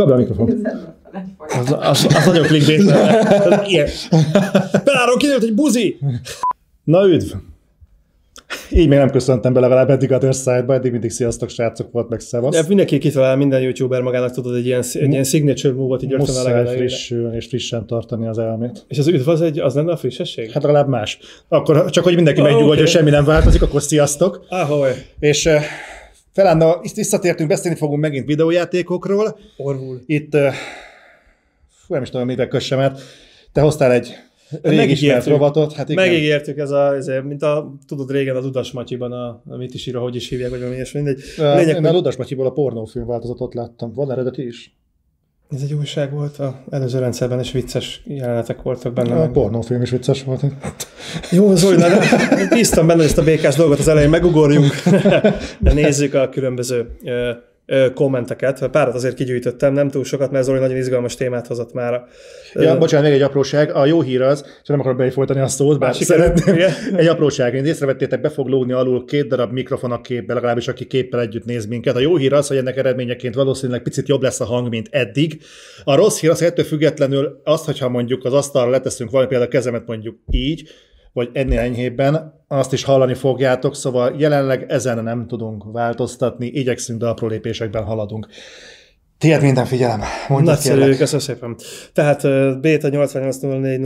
Kapd a mikrofon. Az, az, az nagyon clickbait. Beáron kiderült, hogy buzi! Na üdv! Így még nem köszöntem be legalább eddig a Side-ba, eddig mindig sziasztok srácok volt, meg szevasz. De mindenki kitalál, minden youtuber magának tudod egy ilyen, egy ilyen signature move-ot így rögtön a legelejére. frissülni és frissen tartani az elmét. És az üdv az, egy, az lenne a frissesség? Hát legalább más. Akkor csak, hogy mindenki Ah, megnyugodjon, oké. hogy semmi nem változik, akkor sziasztok. Ahogy. És uh, Felánna, visszatértünk, beszélni fogunk megint videójátékokról. Orvul. Itt, fú, nem is tudom, mivel kössem át. Te hoztál egy régi ismert megígértük. rovatot. Hát igen. Megígértük ez a, ez a, mint a, tudod régen a Dudas Matyiban, a, a mit is ír, hogy is hívják, vagy valami ilyesmi, mindegy. Lényeg, Én a hogy Ludas Matyiból a pornófilm változatot láttam. Van eredeti is? Ez egy újság volt, a előző rendszerben, és vicces jelenetek voltak benne. A pornófilm is vicces volt. Jó, Zoli, de bíztam benne, hogy ezt a békás dolgot az elején megugorjunk, de nézzük a különböző kommenteket. Párat azért kigyűjtöttem, nem túl sokat, mert Zoli nagyon izgalmas témát hozott már. Ja, bocsánat, még egy apróság. A jó hír az, és nem akarok belefolytani a szót, bár szeretném. igen. Egy apróság, én észrevettétek, be fog lógni alul két darab mikrofon a képbe, legalábbis aki képpel együtt néz minket. A jó hír az, hogy ennek eredményeként valószínűleg picit jobb lesz a hang, mint eddig. A rossz hír az, hogy ettől függetlenül azt, hogyha mondjuk az asztalra leteszünk valami, például a kezemet mondjuk így, vagy ennél enyhébben, azt is hallani fogjátok, szóval jelenleg ezen nem tudunk változtatni, igyekszünk, de apró lépésekben haladunk. Tiéd minden figyelem, mondjad Nagyszerű, kérlek. köszönöm szépen. Tehát Beta 8804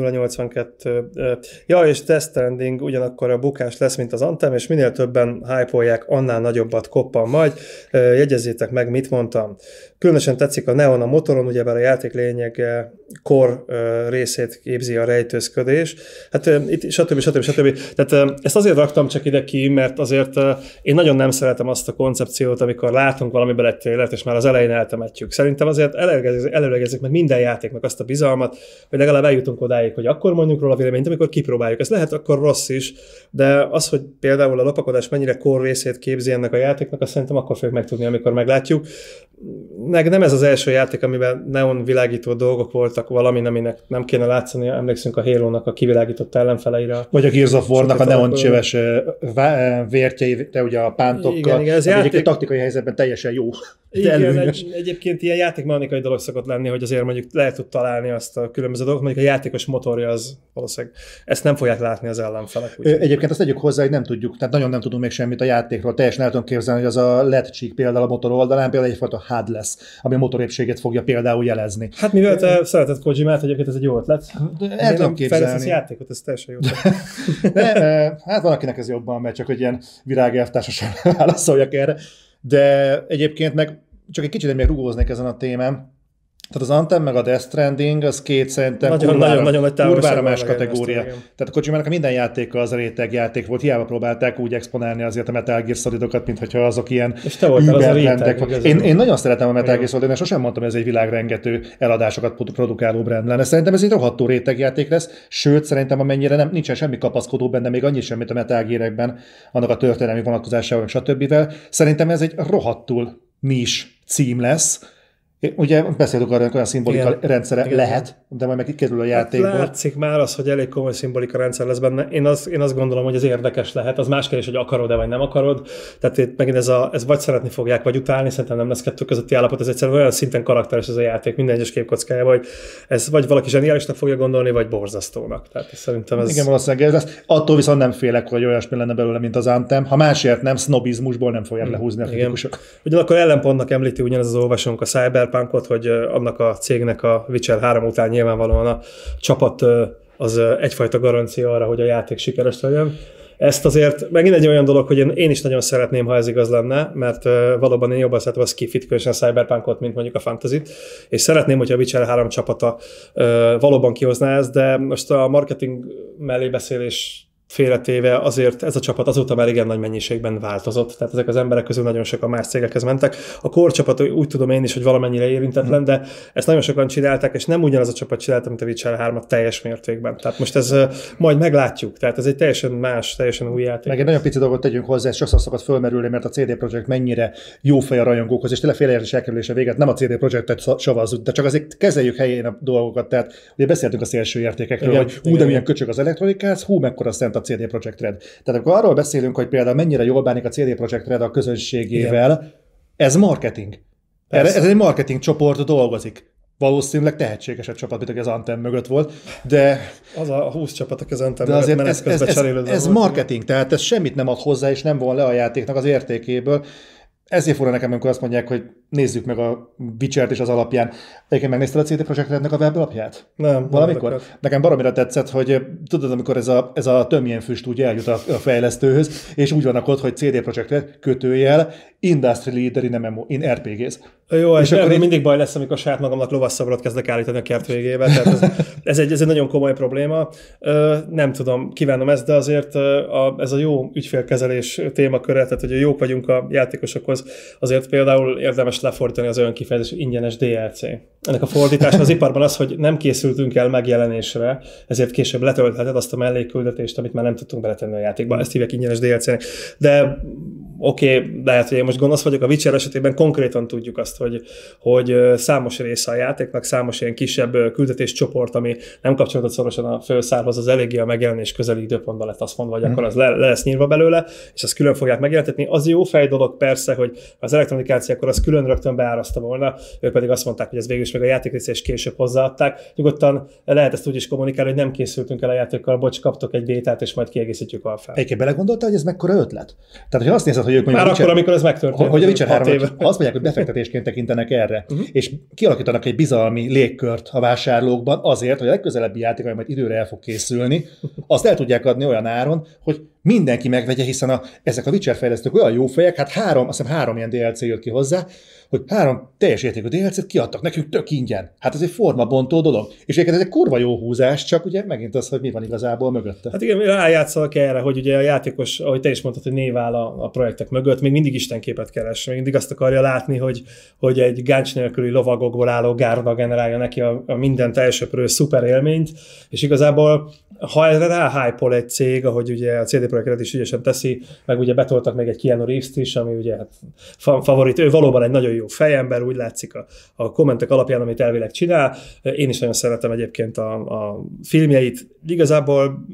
Ja, és Death Stranding ugyanakkor a bukás lesz, mint az Anthem, és minél többen hype annál nagyobbat koppan majd. Jegyezzétek meg, mit mondtam. Különösen tetszik a Neon a motoron, ugyebár a játék lényege kor részét képzi a rejtőzködés. Hát itt stb. stb. stb. Tehát ezt azért raktam csak ide ki, mert azért én nagyon nem szeretem azt a koncepciót, amikor látunk valamiben egy trailert, és már az elején eltemetjük. Szerintem azért előlegezzük meg minden játéknak azt a bizalmat, hogy legalább eljutunk odáig, hogy akkor mondjuk róla véleményt, amikor kipróbáljuk. Ez lehet akkor rossz is, de az, hogy például a lopakodás mennyire kor részét képzi ennek a játéknak, azt szerintem akkor fogjuk megtudni, amikor meglátjuk. Meg nem ez az első játék, amiben neon világító dolgok voltak, valami, aminek nem kéne látszani. Emlékszünk a Halo-nak a kivilágított ellenfeleire. Vagy a Gears of War-nak a neon alakuló. cséves ö, vá- ö, vértjei, te ugye a pántokkal. Igen, igen, ez játék- taktikai helyzetben teljesen jó. Igen, egy, egyébként ilyen játékmechanikai dolog szokott lenni, hogy azért mondjuk lehet tud találni azt a különböző dolgokat, mondjuk a játékos motorja az valószínűleg ezt nem fogják látni az ellenfelek. Úgyhogy. Egyébként azt tegyük hozzá, hogy nem tudjuk, tehát nagyon nem tudunk még semmit a játékról. Teljesen el tudom képzelni, hogy az a LED csík például a motor oldalán például egyfajta HUD lesz, ami a motorépségét fogja például jelezni. Hát mivel te szereted Kojimát, egyébként ez egy jó ötlet. El tudom képzelni. játékot, ez teljesen jó. De, hát van, akinek ez jobban megy, csak hogy ilyen virágelvtársasan válaszoljak erre. De egyébként meg csak egy kicsit még rugóznék ezen a témán. Tehát az Anthem meg a Death Stranding, az két szerintem Nagyon- kurvára, nagyon- nagyon nagy kurvára más kategória. igen. Tehát a Kojimának minden játéka az réteg játék volt, hiába próbálták úgy exponálni azért a Metal Gear Solidokat, mint hogyha azok ilyen És te voltál az a réteg, én, én nagyon szeretem a Metal. Gear Solid, én sosem mondtam, hogy ez egy világrengető eladásokat produ- produkáló brand lenne. Szerintem ez egy rohadtó rétegjáték lesz, sőt, szerintem amennyire nem, nincsen semmi kapaszkodó benne, még annyi sem, mint a Metal Gear-ekben, annak a történelmi vonatkozásával, stb. Szerintem ez egy rohadtul nis cím lesz. Ugye beszéltük arról, hogy olyan szimbolika Igen. rendszere Igen. lehet, de majd meg kikerül a játékból. Látszik már az, hogy elég komoly szimbolika rendszer lesz benne. Én, az, én azt gondolom, hogy ez érdekes lehet. Az más kérdés, hogy akarod-e vagy nem akarod. Tehát itt megint ez, a, ez vagy szeretni fogják, vagy utálni. Szerintem nem lesz kettő közötti állapot. Ez egyszerűen olyan szinten karakteres ez a játék minden egyes képkockájában, hogy ez vagy valaki zseniálisnak fogja gondolni, vagy borzasztónak. Tehát szerintem ez... Igen, valószínűleg ez lesz. Attól viszont nem félek, hogy olyasmi lenne belőle, mint az Anthem. Ha másért nem, sznobizmusból nem fogják lehúzni a kritikusok. Ugyanakkor ellenpontnak említi ugyanez az olvasónk a Cyberpunkot, hogy annak a cégnek a Witcher 3 után nyilvánvalóan a csapat az egyfajta garancia arra, hogy a játék sikeres legyen. Ezt azért megint egy olyan dolog, hogy én, én is nagyon szeretném, ha ez igaz lenne, mert ö, valóban én jobban szeretem a skifit, különösen a Cyberpunkot, mint mondjuk a fantasy és szeretném, hogyha a Witcher 3 csapata ö, valóban kihozná ezt, de most a marketing mellébeszélés félretéve azért ez a csapat azóta már igen nagy mennyiségben változott, tehát ezek az emberek közül nagyon sokan más cégekhez mentek. A core csapat úgy tudom én is, hogy valamennyire érintetlen, de ezt nagyon sokan csinálták, és nem ugyanaz a csapat csinálta, mint a Witcher 3 teljes mértékben. Tehát most ez majd meglátjuk, tehát ez egy teljesen más, teljesen új játék. Meg egy nagyon pici dolgot tegyünk hozzá, ez sokszor szokott fölmerülni, mert a CD Projekt mennyire jó fej a rajongókhoz, és tényleg félreértés elkerülése véget nem a CD Projektet savazzuk, de csak azért kezeljük helyén a dolgokat. Tehát ugye beszéltünk a szélső értékekről, Igen, hogy hú, de milyen köcsög az Electronic Arts, hú, mekkora szent a CD Projekt Red. Tehát amikor arról beszélünk, hogy például mennyire jól bánik a CD Projekt Red a közönségével, ez marketing. Erre, ez egy marketing csoport dolgozik. Valószínűleg tehetségesebb csapat, mint az Antem mögött volt, de... Az a 20 csapat, aki az Antem mögött azért ez, ez, ez, ez, ez marketing, tehát ez semmit nem ad hozzá, és nem von le a játéknak az értékéből. Ezért fura nekem, amikor azt mondják, hogy nézzük meg a Witcher-t és az alapján. Egyébként megnézted a CD Projekt Rednek a webalapját? Nem. Valamikor? Nem nekem baromira tetszett, hogy tudod, amikor ez a, ez a tömjén füst úgy eljut a, a fejlesztőhöz, és úgy vannak ott, hogy CD Projekt Red kötőjel Industry Leader in, MMO, in RPGs. Jó, és akkor így... mindig baj lesz, amikor saját magamnak lovasszabrot kezdek állítani a kert végébe. Tehát ez, ez, egy, ez egy nagyon komoly probléma. Nem tudom, kívánom ezt, de azért a, ez a jó ügyfélkezelés témaköre, tehát hogy jók vagyunk a játékosokhoz, azért például érdemes lefordítani az olyan kifejezés, ingyenes DLC. Ennek a fordítás az iparban az, hogy nem készültünk el megjelenésre, ezért később letöltheted azt a mellékküldetést, amit már nem tudtunk beletenni a játékba. Ezt hívják ingyenes DLC-nek. De oké, okay, lehet, hogy én most gonosz vagyok, a Witcher esetében konkrétan tudjuk azt, hogy, hogy számos része a játéknak, számos ilyen kisebb küldetéscsoport, ami nem kapcsolatot szorosan a főszárhoz, az eléggé a megjelenés közeli időpontban lett azt mondva, hogy akkor az le, le lesz nyírva belőle, és azt külön fogják megjelentetni. Az jó fej dolog persze, hogy az elektronikáció akkor az külön rögtön beáraszta volna, ők pedig azt mondták, hogy ez végül is meg a játékrész és később hozzáadták. Nyugodtan lehet ezt úgy is kommunikálni, hogy nem készültünk el a játékkal, bocs, kaptok egy bétát, és majd kiegészítjük alfát. Egyébként belegondolta, hogy ez mekkora ötlet? Tehát, hogy azt nézed, hogy ők mondjuk Már akkor, amikor ez megtörtént. Hogy a Witcher 3, éve. azt mondják, hogy befektetésként tekintenek erre, uh-huh. és kialakítanak egy bizalmi légkört a vásárlókban azért, hogy a legközelebbi játék, majd időre el fog készülni, azt el tudják adni olyan áron, hogy mindenki megvegye, hiszen a, ezek a Witcher fejlesztők olyan jó fejek, hát három, azt hiszem három ilyen DLC jött ki hozzá, hogy három teljes értékű DLC-t kiadtak nekünk tök ingyen. Hát ez egy formabontó dolog. És egyébként ez egy kurva jó húzás, csak ugye megint az, hogy mi van igazából mögötte. Hát igen, rájátszolok erre, hogy ugye a játékos, ahogy te is mondtad, hogy név áll a, a projektek mögött, még mindig istenképet keres, még mindig azt akarja látni, hogy, hogy egy gáncs nélküli lovagokból álló gárda generálja neki a, a minden teljesöprő szuper élményt, és igazából ha erre ráhájpol egy cég, ahogy ugye a CD Projekt is ügyesen teszi, meg ugye betoltak még egy Keanu reeves is, ami ugye hát favorit, ő valóban egy nagyon jó fejember, úgy látszik a, a kommentek alapján, amit elvileg csinál. Én is nagyon szeretem egyébként a, a filmjeit. Igazából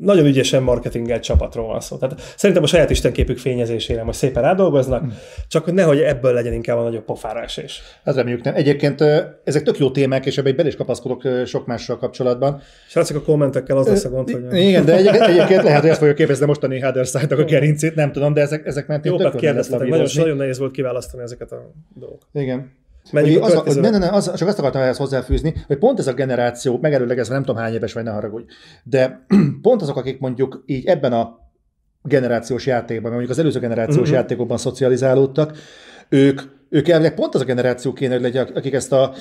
nagyon ügyesen marketingelt csapatról van szó. Tehát szerintem a saját istenképük fényezésére most szépen rádolgoznak, mm. csak hogy nehogy ebből legyen inkább a nagyobb pofára esés. Hát reméljük nem. Egyébként ezek tök jó témák, és ebbe bele is kapaszkodok sok mással kapcsolatban. Srácok, a kommentekkel az lesz a gond, hogy... Igen, de egyébként, egyébként lehet, hogy ezt fogjuk képezni mostani Haderside-nak a gerincét, nem tudom, de ezek, ezek mentén tök kérdeztetek, nagyon, nagyon nehéz volt kiválasztani ezeket a dolgokat. Igen. Menjünk az, az, ne, ne, ne, az, csak azt akartam ehhez hozzáfűzni, hogy pont ez a generáció, megerőlegezve nem tudom hány éves vagy, ne haragudj, de pont azok, akik mondjuk így ebben a generációs játékban, mondjuk az előző generációs uh-huh. játékokban szocializálódtak, ők ők elvileg pont az a generáció kéne, hogy legyen, akik ezt a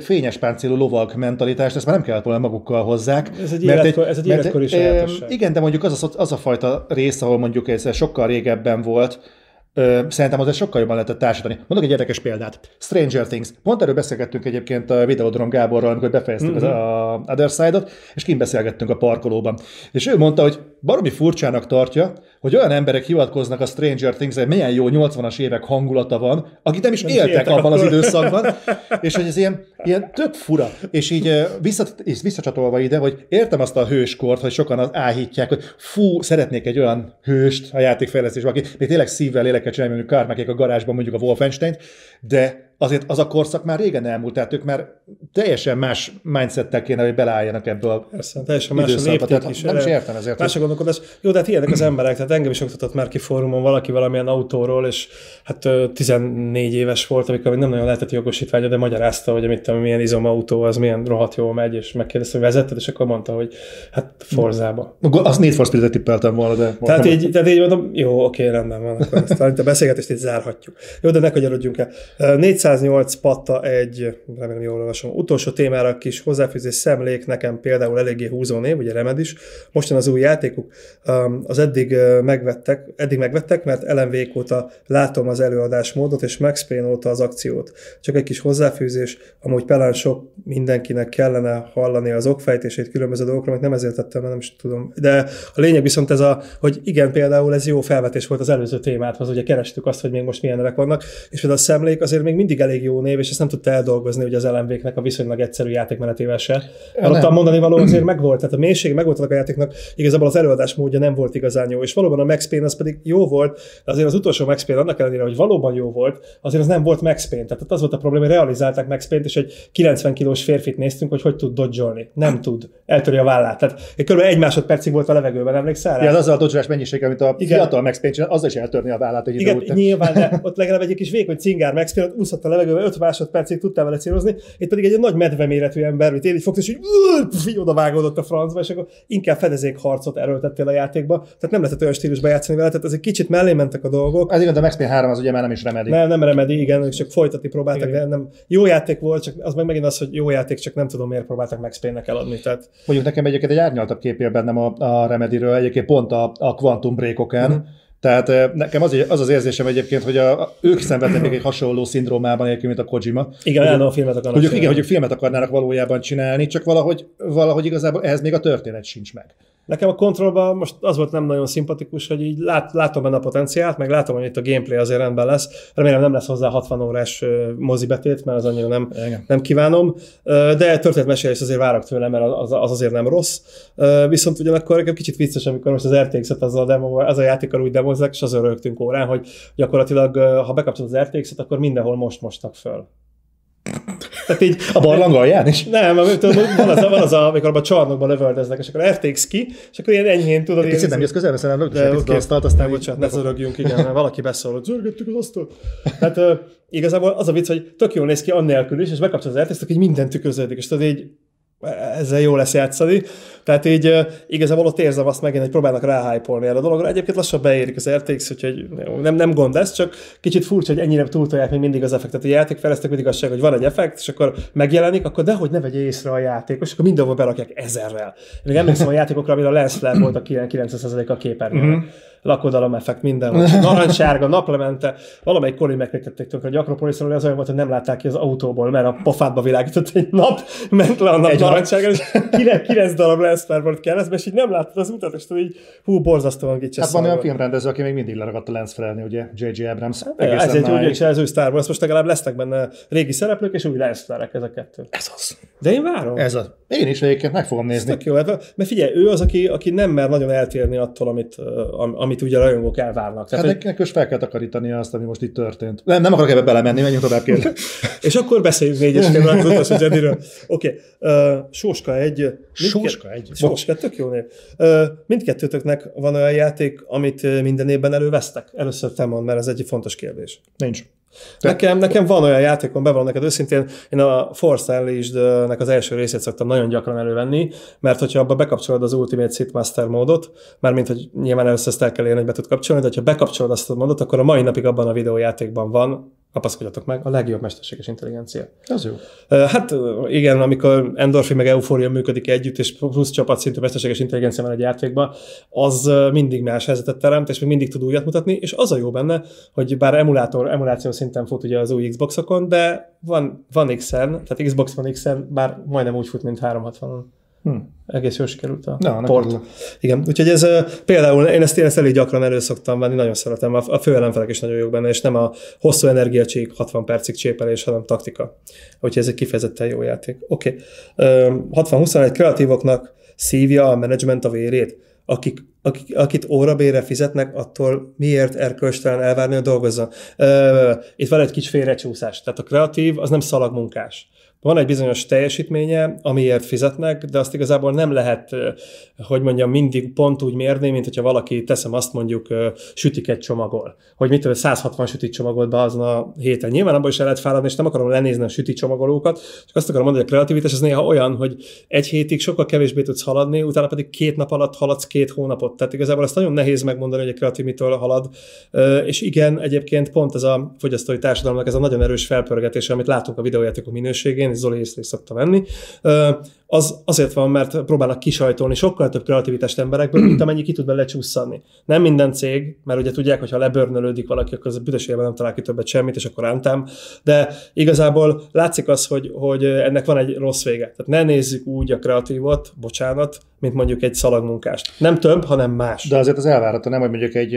fényes páncélú lovag mentalitást, ezt már nem kellett volna magukkal hozzák. Ez egy, mert életkor, ez egy életkori Igen, de mondjuk az a, az a fajta rész, ahol mondjuk ez sokkal régebben volt, Ö, szerintem az sokkal jobban lehetett társítani. Mondok egy érdekes példát. Stranger Things. Pont erről beszélgettünk egyébként a Videodrom Gáborral, amikor befejeztük mm-hmm. az a Other Side-ot, és kint beszélgettünk a parkolóban. És ő mondta, hogy baromi furcsának tartja, hogy olyan emberek hivatkoznak a Stranger Things-re, hogy milyen jó 80-as évek hangulata van, akik nem is nem éltek, éltek abban az időszakban, és hogy ez ilyen, ilyen tök fura. És így visszat, és visszacsatolva ide, hogy értem azt a hőskort, hogy sokan az áhítják, hogy fú, szeretnék egy olyan hőst a játékfejlesztésben, aki még tényleg szívvel, lélekkel csinálja, mondjuk Kármákék a garázsban mondjuk a Wolfenstein-t, de azért az a korszak már régen elmúlt, tehát ők már teljesen más mindsettel kéne, hogy beleálljanak ebből a Persze, teljesen más a lépték is. Nem is értem ezért. Más a gondolkodás. Jó, de hát ilyenek az emberek, tehát engem is oktatott már ki fórumon valaki valamilyen autóról, és hát 14 éves volt, amikor még nem nagyon lehetett jogosítványa, de magyarázta, hogy mit tudom, milyen izomautó, az milyen rohadt jól megy, és megkérdezte, hogy vezetted, és akkor mondta, hogy hát Forzába. Azt Need for Speed-et tippeltem volna, de... Tehát így, tehát így mondom, jó, oké, rendben van, akkor ezt a beszélgetést itt zárhatjuk. Jó, de ne kanyarodjunk el. 408 patta egy, remélem jól olvasom, utolsó témára kis hozzáfűzés szemlék, nekem például eléggé húzó név, ugye Remed is. Mostan az új játékuk, az eddig megvettek, eddig megvettek, mert LMV óta látom az előadásmódot, és Max Payne óta az akciót. Csak egy kis hozzáfűzés, amúgy pelán sok mindenkinek kellene hallani az okfejtését különböző dolgokról, amit nem ezért tettem, mert nem is tudom. De a lényeg viszont ez a, hogy igen, például ez jó felvetés volt az előző témáthoz, ugye kerestük azt, hogy még most milyen nevek vannak, és például a szemlék azért még mindig mindig elég jó név, és ezt nem tudta eldolgozni ugye az LMV-knek a viszonylag egyszerű játékmenetével se. Mert ott a mondani való azért megvolt, tehát a mélység megvolt a játéknak, igazából az előadás módja nem volt igazán jó, és valóban a Max Payne az pedig jó volt, de azért az utolsó Max Payne annak ellenére, hogy valóban jó volt, azért az nem volt Max Payne. Tehát az volt a probléma, hogy realizálták Max Payne-t, és egy 90 kilós férfit néztünk, hogy hogy tud dodge Nem tud. Eltöri a vállát. Tehát kb. egy másodpercig volt a levegőben, emlékszel? Ja, az a dodge mennyiség, amit a Igen. fiatal Max Payne az is eltörni a vállát. Egy Igen, nyilván, de ott legalább egy kis vékony cingár Max Payne, ott úszott a levegőben, 5 másodpercig tudtál vele célozni. Itt pedig egy nagy medveméretű ember, mint én így fogta, és így oda vágódott a francba, és akkor inkább fedezékharcot erőltettél a játékba. Tehát nem lehetett olyan stílusba játszani vele, tehát ez egy kicsit mellé mentek a dolgok. Ez igaz, de Max Payne 3 az ugye már nem is remedi. Nem, nem remedi, igen, csak folytatni próbáltak, igen. de nem. Jó játék volt, csak az meg megint az, hogy jó játék, csak nem tudom, miért próbáltak Max Payne-nek eladni. Tehát... Mondjuk nekem egyébként egy árnyaltabb képél bennem a, a Remediről, egyébként pont a, a Quantum Break-oken, mm-hmm. Tehát nekem az, az az érzésem egyébként, hogy a, ők szenvednek egy hasonló szindrómában egyébként, mint a Kojima. Igen, hogy, a filmet akarnak hogy, igen, hogy ők filmet akarnának valójában csinálni, csak valahogy, valahogy igazából ehhez még a történet sincs meg. Nekem a kontrollban most az volt nem nagyon szimpatikus, hogy így lát, látom benne a potenciált, meg látom, hogy itt a gameplay azért rendben lesz. Remélem nem lesz hozzá 60 órás mozibetét, mert az annyira nem, nem kívánom. De történetmesélés azért várok tőle, mert az, az azért nem rossz. Viszont ugyanakkor egy kicsit vicces, amikor most az RTX-et az a, demo, az a játékkal úgy demozzák, és az rögtünk órán, hogy gyakorlatilag ha bekapcsolod az RTX-et, akkor mindenhol most mostak föl. Tehát így, a barlang alján is? Nem, tudom, van az, van az a, amikor a csarnokban lövöldöznek, és akkor RTX ki, és akkor ilyen enyhén tudod. Egy picit nem jössz közel, mert nem lögdös okay. asztalt, aztán bocsánat, ne zörögjünk, igen, mert valaki beszól, hogy zörgettük az asztalt. Uh, igazából az a vicc, hogy tök jól néz ki annélkül is, és bekapcsolod az akkor így minden tükröződik, és tudod így ezzel jó lesz játszani. Tehát így igazából ott érzem azt megint, hogy próbálnak ráhájpolni erre a dologra. Egyébként lassan beérik az RTX, úgyhogy nem, nem gond ez, csak kicsit furcsa, hogy ennyire túltolják még mindig az effektet. A játékfejlesztők mindig azt hogy van egy effekt, és akkor megjelenik, akkor dehogy ne vegye észre a játékos, akkor mindenhol berakják ezerrel. Én még emlékszem a játékokra, amire a lens volt a 90% a képernyőn. Lakodalom effekt mindenhol. Narancssárga, naplemente, valamelyik kori megtették tönkre. A Akropoliszról az olyan volt, hogy nem látták ki az autóból, mert a pofádba világított egy nap, ment le a nap narancssárga, és kilenc, kilenc darab Lensflare volt keresztbe, és így nem láttad az utat, és így hú, borzasztóan gicses. Hát van olyan filmrendező, aki még mindig leragadt a Lensflare-ni, ugye, J.J. Abrams. Hát, ez egy úgy az ő Star Wars, most legalább lesznek benne régi szereplők, és új Lensflare-ek ez a kettő. Ez az. De én várom. Ez az. Én is egyébként meg fogom nézni. Ez jó, hát, mert figyelj, ő az, aki, aki nem mer nagyon eltérni attól, amit, amit ugye a rajongók elvárnak. Tehát, hát nekünk fel kell takarítani azt, ami most itt történt. Nem, nem akarok ebbe belemenni, menjünk tovább kérlek. és akkor beszéljünk négyes félre az utolsó Jediről. Oké, okay. uh, Sóska egy. Sóska egy. Sóska, tök jó név. Uh, mindkettőtöknek van olyan játék, amit minden évben elővesztek? Először te mond, mert ez egy fontos kérdés. Nincs. De... Nekem, nekem van olyan játékom, bevallom neked őszintén, én a Force Unleashed-nek az első részét szoktam nagyon gyakran elővenni, mert hogyha abba bekapcsolod az Ultimate Seatmaster módot, mármint, hogy nyilván először ezt el kell érni, hogy be tud kapcsolni, de ha bekapcsolod azt a módot, akkor a mai napig abban a videójátékban van kapaszkodjatok meg, a legjobb mesterséges intelligencia. Az jó. Hát igen, amikor endorfin meg eufória működik együtt, és plusz csapatszintű mesterséges intelligencia van egy játékban, az mindig más helyzetet teremt, és még mindig tud újat mutatni, és az a jó benne, hogy bár emulátor, emuláció szinten fut ugye az új Xboxokon, de van, van X-en, tehát Xbox van X-en, bár majdnem úgy fut, mint 360-on. Hmm. Egész jól sikerült a Na, port. Igen, úgyhogy ez például, én ezt, én ezt elég gyakran elő szoktam venni, nagyon szeretem, a, a fő ellenfelek is nagyon jók benne, és nem a hosszú energiacsík 60 percig csépelés, hanem taktika. Úgyhogy ez egy kifejezetten jó játék. Oké, okay. 60-21 kreatívoknak szívja a menedzsment a vérét, akik, akik, akit órabére fizetnek, attól miért erkölcstelen elvárni, hogy dolgozzon. Itt van egy kis félrecsúszás. Tehát a kreatív az nem szalagmunkás van egy bizonyos teljesítménye, amiért fizetnek, de azt igazából nem lehet, hogy mondjam, mindig pont úgy mérni, mint hogyha valaki, teszem azt mondjuk, sütik egy csomagol. Hogy mit tudom, 160 sütik csomagolt be azon a héten. Nyilván abban is el lehet fáradni, és nem akarom lenézni a süti csomagolókat, csak azt akarom mondani, hogy a kreativitás az néha olyan, hogy egy hétig sokkal kevésbé tudsz haladni, utána pedig két nap alatt haladsz két hónapot. Tehát igazából ezt nagyon nehéz megmondani, hogy a kreatív mitől halad. És igen, egyébként pont ez a fogyasztói társadalomnak ez a nagyon erős felpörgetése, amit látunk a videójátékok minőségén, és Zoli észre is szokta venni, az azért van, mert próbálnak kisajtolni sokkal több kreativitást emberekből, mint amennyi ki tud bele csúszani. Nem minden cég, mert ugye tudják, hogy ha lebörnölődik valaki, akkor az büdösében nem talál ki többet semmit, és akkor rántám, de igazából látszik az, hogy, hogy ennek van egy rossz vége. Tehát ne nézzük úgy a kreatívot, bocsánat, mint mondjuk egy szalagmunkást. Nem több, hanem más. De azért az elvárható, nem, hogy mondjuk egy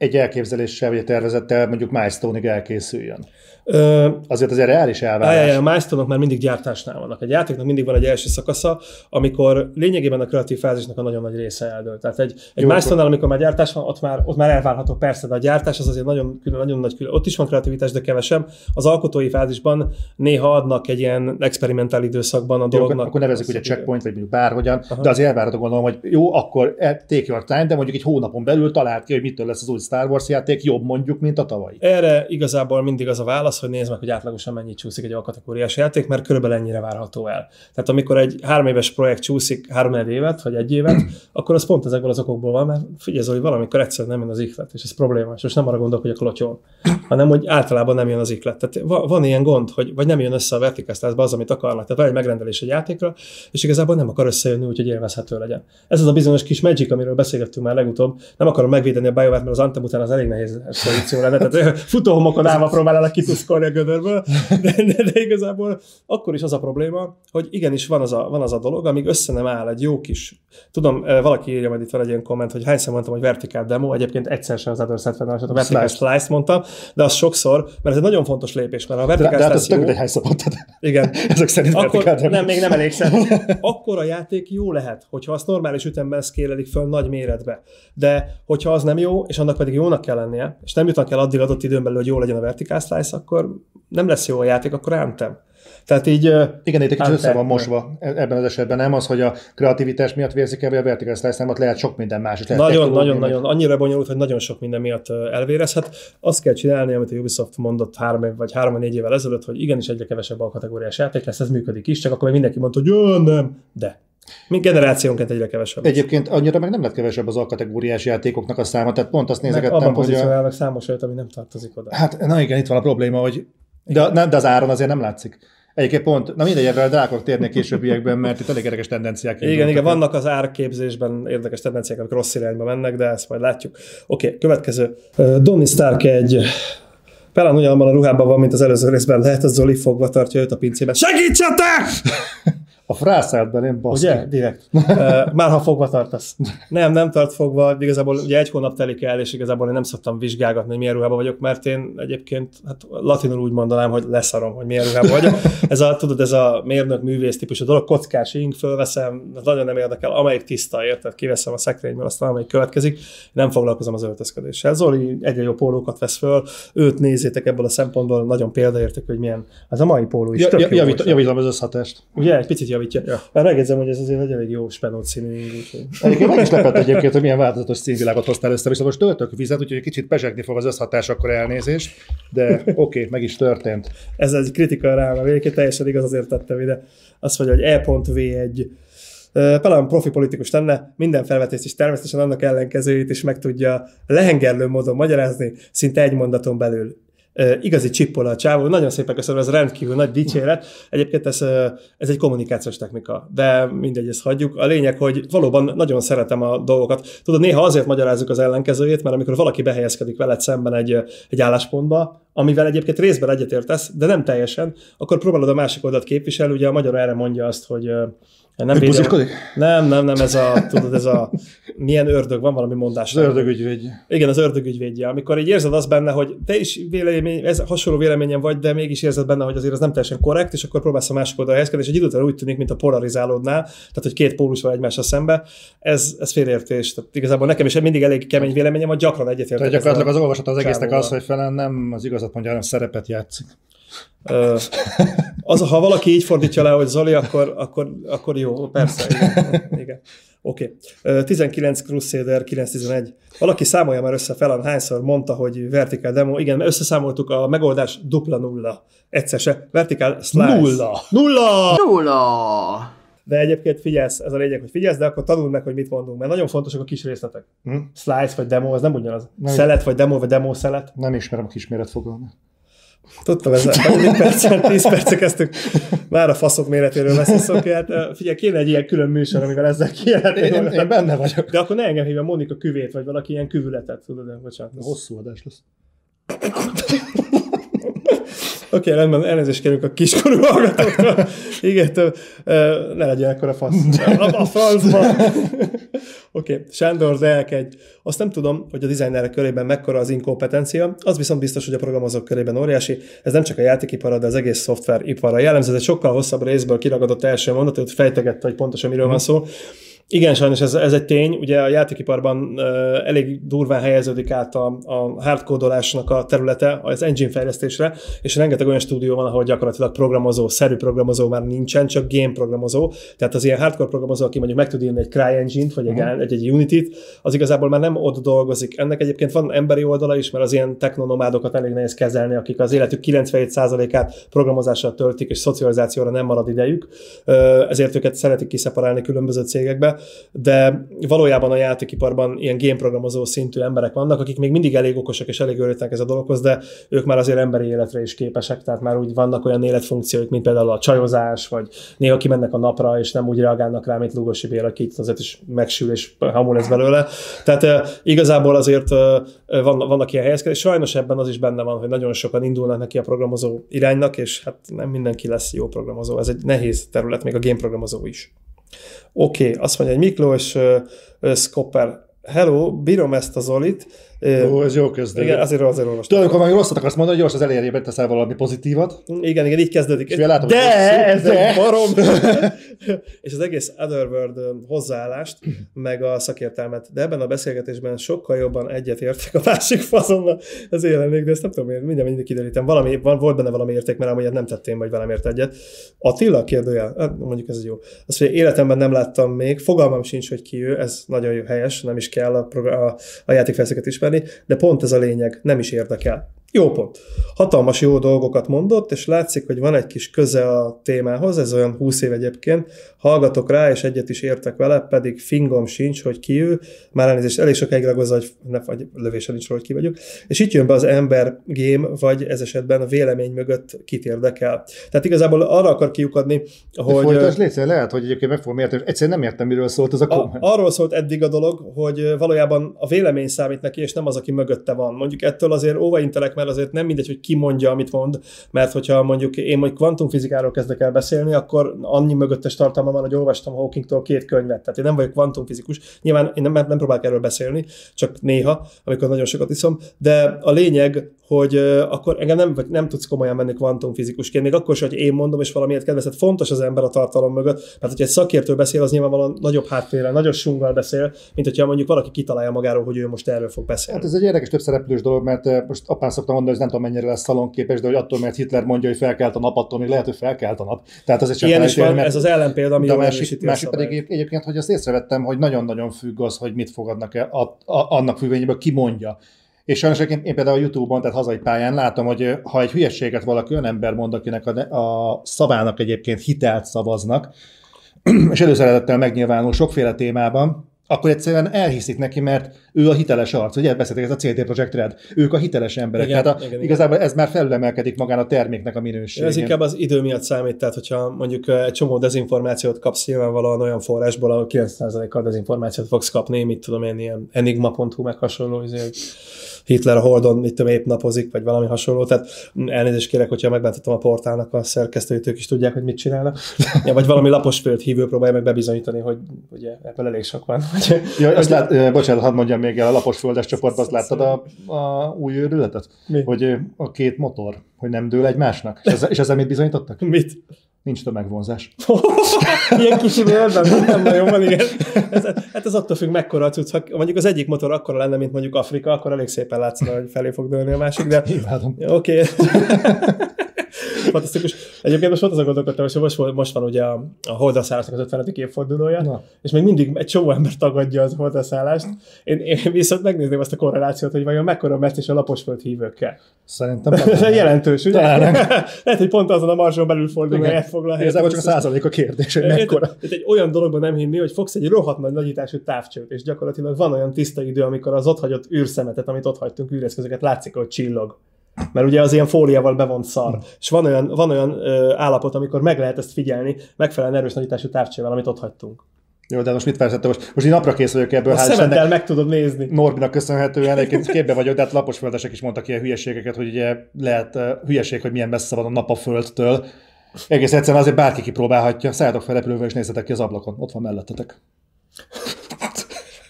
egy elképzeléssel, vagy egy tervezettel mondjuk Milestone-ig elkészüljön? Ö, Azért az egy reális elvárás. A milestone már mindig gyártásnál vannak. Egy játéknak mindig van egy első szakasza, amikor lényegében a kreatív fázisnak a nagyon nagy része eldől. Tehát egy, egy milestone amikor már gyártás van, ott már, ott már elvárható persze, de a gyártás az azért nagyon, nagyon nagy külön. Ott is van kreativitás, de kevesebb. Az alkotói fázisban néha adnak egy ilyen experimentál időszakban a jó, dolognak. Akkor nevezik ugye checkpoint, vagy mondjuk bárhogyan, Aha. de az elvárható gondolom, hogy jó, akkor take your time, de mondjuk egy hónapon belül talált ki, hogy mitől lesz az új Star Wars játék jobb mondjuk, mint a tavalyi. Erre igazából mindig az a válasz, hogy nézd meg, hogy átlagosan mennyit csúszik egy alkategóriás játék, mert körülbelül ennyire várható el. Tehát amikor egy három éves projekt csúszik három évet, vagy egy évet, akkor az pont ezekből az okokból van, mert figyelj, hogy valamikor egyszer nem jön az iklet, és ez problémás. És nem arra gondolok, hogy a klotyon, hanem hogy általában nem jön az iklet. Tehát van ilyen gond, hogy vagy nem jön össze a vertikasztázba az, amit akarnak. Tehát van egy megrendelés egy játékra, és igazából nem akar összejönni, úgyhogy élvezhető legyen. Ez az a bizonyos kis magic, amiről beszélgettünk már legutóbb. Nem akarom megvédeni a BioWare, mert az Anthem után az elég nehéz pozíció lenne. Tehát futóhomokon állva próbálnak kituszkolni a gödörből, de, de, de, igazából akkor is az a probléma, hogy igenis van az a, van az a dolog, amíg össze nem áll egy jó kis. Tudom, valaki írja majd itt van egy ilyen komment, hogy hányszor mondtam, hogy vertikál demo, egyébként egyszer sem az Adder 70 a vertikál slice mondtam, de az sokszor, mert ez egy nagyon fontos lépés, mert a vertikál de, de hát ez tök, hogy mondtad. Igen. Ezek szerint akkor, nem, még nem elégszer. Akkor a játék jó lehet, hogyha azt normális ütemben szkélelik föl nagy méretbe. De hogyha az nem jó, és annak pedig jónak kell lennie, és nem jutnak el addig adott időn belül, hogy jó legyen a vertikál slice, akkor nem lesz jó a játék, akkor ántem. Tehát így... Igen, itt egy kicsit össze van mosva e- ebben az esetben. Nem az, hogy a kreativitás miatt vérzik el, vagy a vertical slice, nem lehet sok minden más. Lehet nagyon, nagyon, nagyon. Annyira bonyolult, hogy nagyon sok minden miatt elvérezhet. Azt kell csinálni, amit a Ubisoft mondott három év, vagy három négy évvel ezelőtt, hogy igenis egyre kevesebb a kategóriás játék lesz, ez működik is, csak akkor mindenki mondta, hogy jö, nem, de mint generációnként egyre kevesebb. Egyébként annyira meg nem lett kevesebb az alkategóriás játékoknak a száma, tehát pont azt nézegettem, hogy... A... meg számos olyat, ami nem tartozik oda. Hát, na igen, itt van a probléma, hogy de, de az áron azért nem látszik. Egyébként pont, na mindegy, erre rá akarok térni későbbiekben, mert itt elég érdekes tendenciák. Igen, igen, vannak az árképzésben érdekes tendenciák, amik rossz irányba mennek, de ezt majd látjuk. Oké, okay, következő. Donny Stark egy Pelán ugyanabban a ruhában van, mint az előző részben lehet, az Zoli fogva tartja őt a pincében. Segítsetek! A frászált belém, baszki. Ugye? Direkt. Már ha fogva tartasz. Nem, nem tart fogva. Igazából ugye egy hónap telik el, és igazából én nem szoktam vizsgálgatni, hogy milyen ruhában vagyok, mert én egyébként hát latinul úgy mondanám, hogy leszarom, hogy milyen ruhában vagyok. Ez a, tudod, ez a mérnök művész típusú dolog, kockás ing, fölveszem, nagyon nem érdekel, amelyik tiszta, érted? Kiveszem a szekrényből, aztán amelyik következik. Nem foglalkozom az öltözködéssel. Zoli egyre jó pólókat vesz föl, őt nézzétek ebből a szempontból, nagyon példaértek, hogy milyen. Ez a mai póló is. Ja, tök javít, javítom az összhatást. Ugye, egy picit javítja. Ja. Már megjegyzem, hogy ez azért egy elég jó spenót színű ing, úgyhogy... Egyébként meg is lepett egyébként, hogy milyen változatos színvilágot hoztál össze, viszont most töltök vizet, úgyhogy kicsit pezsegni fog az összhatás, akkor elnézést, de oké, okay, meg is történt. Ez egy kritika rá, mert egyébként teljesen igaz, azért tettem ide. Azt mondja, hogy E.V egy talán profi politikus lenne, minden felvetést is természetesen annak ellenkezőjét is meg tudja lehengerlő módon magyarázni, szinte egy mondaton belül igazi csippol a csávó. Nagyon szépen köszönöm, ez rendkívül nagy dicséret. Egyébként ez, ez egy kommunikációs technika, de mindegy, ezt hagyjuk. A lényeg, hogy valóban nagyon szeretem a dolgokat. Tudod, néha azért magyarázzuk az ellenkezőjét, mert amikor valaki behelyezkedik veled szemben egy, egy álláspontba, amivel egyébként részben egyetértesz, de nem teljesen, akkor próbálod a másik oldalt képviselni. Ugye a magyar erre mondja azt, hogy nem, védem, nem, nem, nem, ez a, tudod, ez a, milyen ördög, van valami mondás. Az ördögügyvédje. Igen, az ördögügyvédje. Amikor így érzed azt benne, hogy te is vélemény, ez hasonló véleményen vagy, de mégis érzed benne, hogy azért az nem teljesen korrekt, és akkor próbálsz a másik oldalra helyezkedni, és egy idő után úgy tűnik, mint a polarizálódnál, tehát hogy két pólus van egymással szembe. Ez, ez félértés. Tehát igazából nekem is mindig elég kemény véleményem, hogy gyakran egyetértek. Tehát gyakorlatilag az olvasat az egésznek az, hogy felen nem az igazat mondja, hanem szerepet játszik az, ha valaki így fordítja le, hogy Zoli, akkor, akkor, akkor jó, persze. Igen. igen. Oké. Okay. 19 Crusader 911. Valaki számolja már össze fel, hányszor mondta, hogy vertical demo. Igen, összeszámoltuk a megoldás dupla nulla. Egyszer se. Vertical slice. Nulla. Nulla! Nulla! De egyébként figyelsz, ez a lényeg, hogy figyelsz, de akkor tanuld meg, hogy mit mondunk, mert nagyon fontosak a kis részletek. Hm? Slice vagy demo, az nem ugyanaz. Nem. Szelet vagy demo, vagy demo szelet. Nem ismerem a kisméret fogalmat. Tudtam, ez 10 percet, 10 percet kezdtük már a faszok méretéről beszélszok, hát figyelj, kéne egy ilyen külön műsor, amivel ezzel kijelenteni. Én, én, benne vagyok. De akkor ne engem hívja Monika küvét, vagy valaki ilyen küvületet, tudod, bocsánat. Hosszú adás lesz. okay, rendben, elnézést kérünk a kiskorú hallgatókra. Igen, tő, ne legyen ekkora fasz. A, a francba. Oké, okay. Sándor Deák egy. Azt nem tudom, hogy a designerek körében mekkora az inkompetencia, az viszont biztos, hogy a programozók körében óriási. Ez nem csak a játékipara, de az egész szoftveripara jellemző. Ez egy sokkal hosszabb részből kiragadott első mondat, hogy fejtegette, hogy pontosan miről van szó. Igen, sajnos ez, ez egy tény. Ugye a játékiparban uh, elég durván helyeződik át a, a hardkódolásnak a területe az engine fejlesztésre, és rengeteg olyan stúdió van, ahol gyakorlatilag programozó, szerű programozó már nincsen, csak game programozó. Tehát az ilyen hardcore programozó, aki mondjuk meg tud írni egy CryEngine-t, vagy egy, uh-huh. egy, egy Unity-t, az igazából már nem ott dolgozik. Ennek egyébként van emberi oldala is, mert az ilyen technonomádokat elég nehéz kezelni, akik az életük 97%-át programozással töltik, és szocializációra nem marad idejük. Ezért őket szeretik kiszeparálni különböző cégekbe de valójában a játékiparban ilyen gémprogramozó szintű emberek vannak, akik még mindig elég okosak és elég örültek ez a dologhoz, de ők már azért emberi életre is képesek, tehát már úgy vannak olyan életfunkcióik, mint például a csajozás, vagy néha kimennek a napra, és nem úgy reagálnak rá, mint Lugosi Béla, aki azért is megsül, és hamul lesz belőle. Tehát igazából azért van, vannak ilyen helyezkedés. Sajnos ebben az is benne van, hogy nagyon sokan indulnak neki a programozó iránynak, és hát nem mindenki lesz jó programozó. Ez egy nehéz terület, még a game programozó is. Oké, okay, azt mondja, hogy Miklós uh, Skopper, hello, bírom ezt az Zolit, Ó, ez jó kezdődik. Igen, azért, azért olvastam. Tudod, amikor valami rosszat akarsz mondani, gyors az elejébe teszel valami pozitívat. Igen, igen, így kezdődik. És látom, de, ez de. egy barom! és az egész Otherworld hozzáállást, meg a szakértelmet. De ebben a beszélgetésben sokkal jobban egyet értek a másik fazonnal. Ez jelenik, de ezt nem tudom, mindjárt mindig kiderítem. Valami, van, volt benne valami érték, mert amúgy nem tettem, vagy velem ért egyet. Attila kérdője, hát mondjuk ez jó. Azt mondja, életemben nem láttam még, fogalmam sincs, hogy ki ő, ez nagyon jó helyes, nem is kell a, a, a játékfelszeket ismerni ismerni, de pont ez a lényeg, nem is érdekel. Jó pont. Hatalmas jó dolgokat mondott, és látszik, hogy van egy kis köze a témához, ez olyan 20 év egyébként. Hallgatok rá, és egyet is értek vele, pedig fingom sincs, hogy ki ő. Már elnézést, elég sokáig ragozza, hogy ne, vagy lövése nincs róla, hogy ki vagyok. És itt jön be az ember game, vagy ez esetben a vélemény mögött kit érdekel. Tehát igazából arra akar kiukadni, hogy... Folytasd létszel, lehet, hogy egyébként meg fogom érteni. Egyszerűen nem értem, miről szólt az a komment. Arról szólt eddig a dolog, hogy valójában a vélemény számít neki, és nem az, aki mögötte van. Mondjuk ettől azért óvaintelek, mert azért nem mindegy, hogy ki mondja, amit mond, mert hogyha mondjuk én mondjuk kvantumfizikáról kezdek el beszélni, akkor annyi mögöttes tartalma van, hogy olvastam Hawkingtól két könyvet. Tehát én nem vagyok kvantumfizikus. Nyilván én nem, nem próbálok erről beszélni, csak néha, amikor nagyon sokat iszom, de a lényeg, hogy akkor engem nem, vagy nem tudsz komolyan menni kvantumfizikusként, még akkor is, hogy én mondom, és valamiért kedvezett. Fontos az ember a tartalom mögött, mert hogyha egy szakértő beszél, az nyilvánvalóan nagyobb háttérrel, nagyobb sunggal beszél, mint hogyha mondjuk valaki kitalálja magáról, hogy ő most erről fog beszélni. Hát ez egy érdekes több szereplős dolog, mert most apán szoktam mondani, hogy nem tudom mennyire lesz szalonképes, de hogy attól, mert Hitler mondja, hogy felkelt a nap, attól még lehet, hogy felkelt a nap. Tehát az egy Ilyen is van, mert... ez az ellenpélda, ami a másik, másik pedig egyébként, hogy azt észrevettem, hogy nagyon-nagyon függ az, hogy mit fogadnak el, a, a, annak függvényében, ki mondja. És sajnos én, például a YouTube-on, tehát hazai pályán látom, hogy ha egy hülyességet valaki olyan ember mond, akinek a, a szavának egyébként hitelt szavaznak, és előszeretettel megnyilvánul sokféle témában, akkor egyszerűen elhiszik neki, mert ő a hiteles arc. Ugye beszéltek ez a CT Project Red. Ők a hiteles emberek. Igen, tehát a, igen, igazából igen. ez már felülemelkedik magán a terméknek a minősége. Ez inkább az idő miatt számít, tehát hogyha mondjuk egy csomó dezinformációt kapsz nyilvánvalóan olyan forrásból, ahol 9%-kal dezinformációt fogsz kapni, mit tudom én, ilyen enigma.hu meg hasonló, azért Hitler a Holdon, mit tudom, épp napozik, vagy valami hasonló. Tehát elnézést kérek, hogyha megbántatom a portálnak a szerkesztőit, ők is tudják, hogy mit csinálnak. Ja, vagy valami lapos föld hívő próbálja meg bebizonyítani, hogy ugye ebből elég sok van. Ja, azt lát, bocsánat, hadd mondjam még el, a lapos földes csoportban azt láttad a, a új őrületet? Mi? Hogy a két motor, hogy nem dől egymásnak. És, ezzel, és ezzel mit bizonyítottak? Mit? Nincs tömegvonzás. Ilyen kicsi mérben nem nagyon van, igen. Ez, hát ez attól függ, mekkora a cucc. Ha mondjuk az egyik motor akkora lenne, mint mondjuk Afrika, akkor elég szépen látszik, hogy felé fog dőlni a másik, de... Oké. Okay. Fantasztikus. Egyébként most volt azon gondolkodtam, hogy most, most van ugye a, a holdaszállásnak az 50. évfordulója, Na. és még mindig egy csomó ember tagadja az holdaszállást. Én, én viszont megnézném azt a korrelációt, hogy vajon mekkora és a laposföld hívőkkel. Szerintem jelentős, ugye? Lehet, hogy pont azon a marson belül fordul, helyet foglal. Igazából csak a százalék a kérdés, hogy mekkora. Tehát egy olyan dologban nem hinni, hogy fogsz egy rohadt nagy nagyítású távcsőt, és gyakorlatilag van olyan tiszta idő, amikor az ott hagyott űrszemetet, amit ott hagytunk űreszközöket, látszik, hogy csillog. Mert ugye az ilyen fóliával bevont szar. Hmm. És van olyan, van olyan ö, állapot, amikor meg lehet ezt figyelni, megfelelően erős nagyítású távcsével, amit ott hagytunk. Jó, de most mit fejezette? Most, most én napra kész vagyok ebből. A szemeddel meg tudod nézni. Norbinak köszönhetően egyébként képbe vagyok, de hát laposföldesek is mondtak ilyen hülyeségeket, hogy ugye lehet uh, hülyeség, hogy milyen messze van a nap a földtől. Egész egyszerűen azért bárki kipróbálhatja. Szálljatok fel repülővel és nézzetek ki az ablakon. Ott van mellettetek.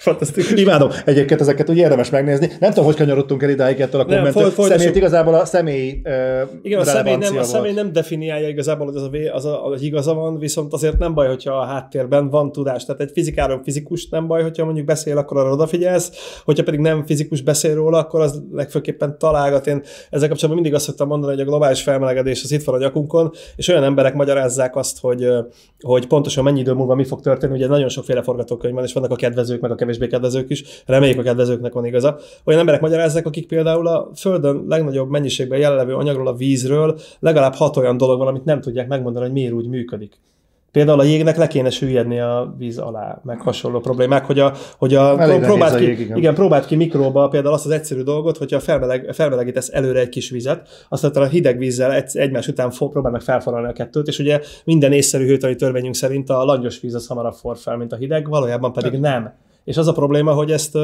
Fantasztikus. Imádom. Egyébként ezeket úgy érdemes megnézni. Nem tudom, hogy kanyarodtunk el idáig ettől a kommenttől. Személyt igazából a személy uh, Igen, a személy, nem, a személy nem definiálja igazából, hogy az a, az a, az igaza van, viszont azért nem baj, hogyha a háttérben van tudás. Tehát egy fizikáról fizikus nem baj, hogyha mondjuk beszél, akkor arra odafigyelsz, hogyha pedig nem fizikus beszél róla, akkor az legfőképpen találgat. Én ezzel kapcsolatban mindig azt szoktam mondani, hogy a globális felmelegedés az itt van a nyakunkon, és olyan emberek magyarázzák azt, hogy, hogy pontosan mennyi idő múlva mi fog történni. Ugye nagyon sokféle forgatókönyv van, és vannak a kedvezők, meg a kevésbé kedvezők is, reméljük a kedvezőknek van igaza. Olyan emberek magyarázzák, akik például a Földön legnagyobb mennyiségben jelenlevő anyagról, a vízről legalább hat olyan dolog van, amit nem tudják megmondani, hogy miért úgy működik. Például a jégnek le kéne süllyedni a víz alá, meg hasonló problémák, hogy a, hogy a próbált ki, jég, igen. igen. próbált ki mikróba például azt az egyszerű dolgot, hogyha felmeleg, felmelegítesz előre egy kis vizet, aztán a hideg vízzel egy, egymás után for, próbál meg felforralni a kettőt, és ugye minden észszerű hőtani törvényünk szerint a langyos víz az hamarabb for fel, mint a hideg, valójában pedig nem. És az a probléma, hogy ezt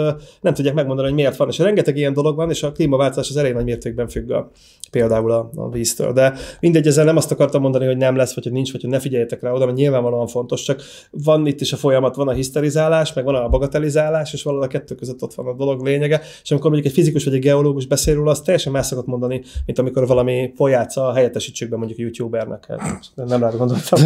nem tudják megmondani, hogy miért van. És rengeteg ilyen dolog van, és a klímaváltozás az elég nagy mértékben függ a, például a, a víztől. De mindegy, ezzel nem azt akartam mondani, hogy nem lesz, vagy hogy nincs, vagy hogy ne figyeljetek rá oda, mert nyilvánvalóan fontos, csak van itt is a folyamat, van a hiszterizálás, meg van a bagatelizálás, és valahol a kettő között ott van a dolog lényege, és amikor mondjuk egy fizikus vagy egy geológus beszél róla, az teljesen más szokott mondani, mint amikor valami folyáca helyettesítsük be mondjuk youtubernek. Hát, nem rá gondoltam.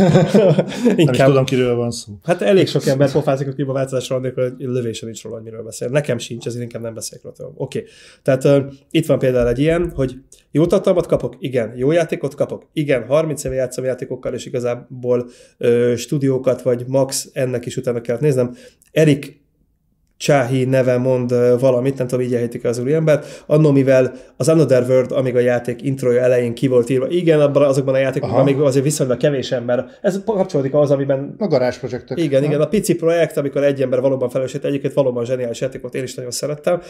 Inkább, nem tudom, kiről van szó. Hát elég sok ember pofázik a klímaváltozásról, hogy lövésen nincs róla, hogy miről beszél. Nekem sincs, ezért inkább nem beszélek róla. Oké. Okay. Tehát uh, itt van például egy ilyen, hogy jó tartalmat kapok? Igen. Jó játékot kapok? Igen. 30 éve játszom játékokkal, és igazából ö, stúdiókat, vagy max ennek is utána kellett néznem. Erik Csáhi neve mond valamit, nem tudom, így ejtik az úriembert, annó mivel az Another World, amíg a játék introja elején ki volt írva, igen, abban, azokban a játékokban még azért viszonylag kevés ember, ez kapcsolódik az, amiben... A garázsprojektek. Igen, ha? igen, a pici projekt, amikor egy ember valóban felelősít, egyébként valóban zseniális játékot, én is nagyon szerettem.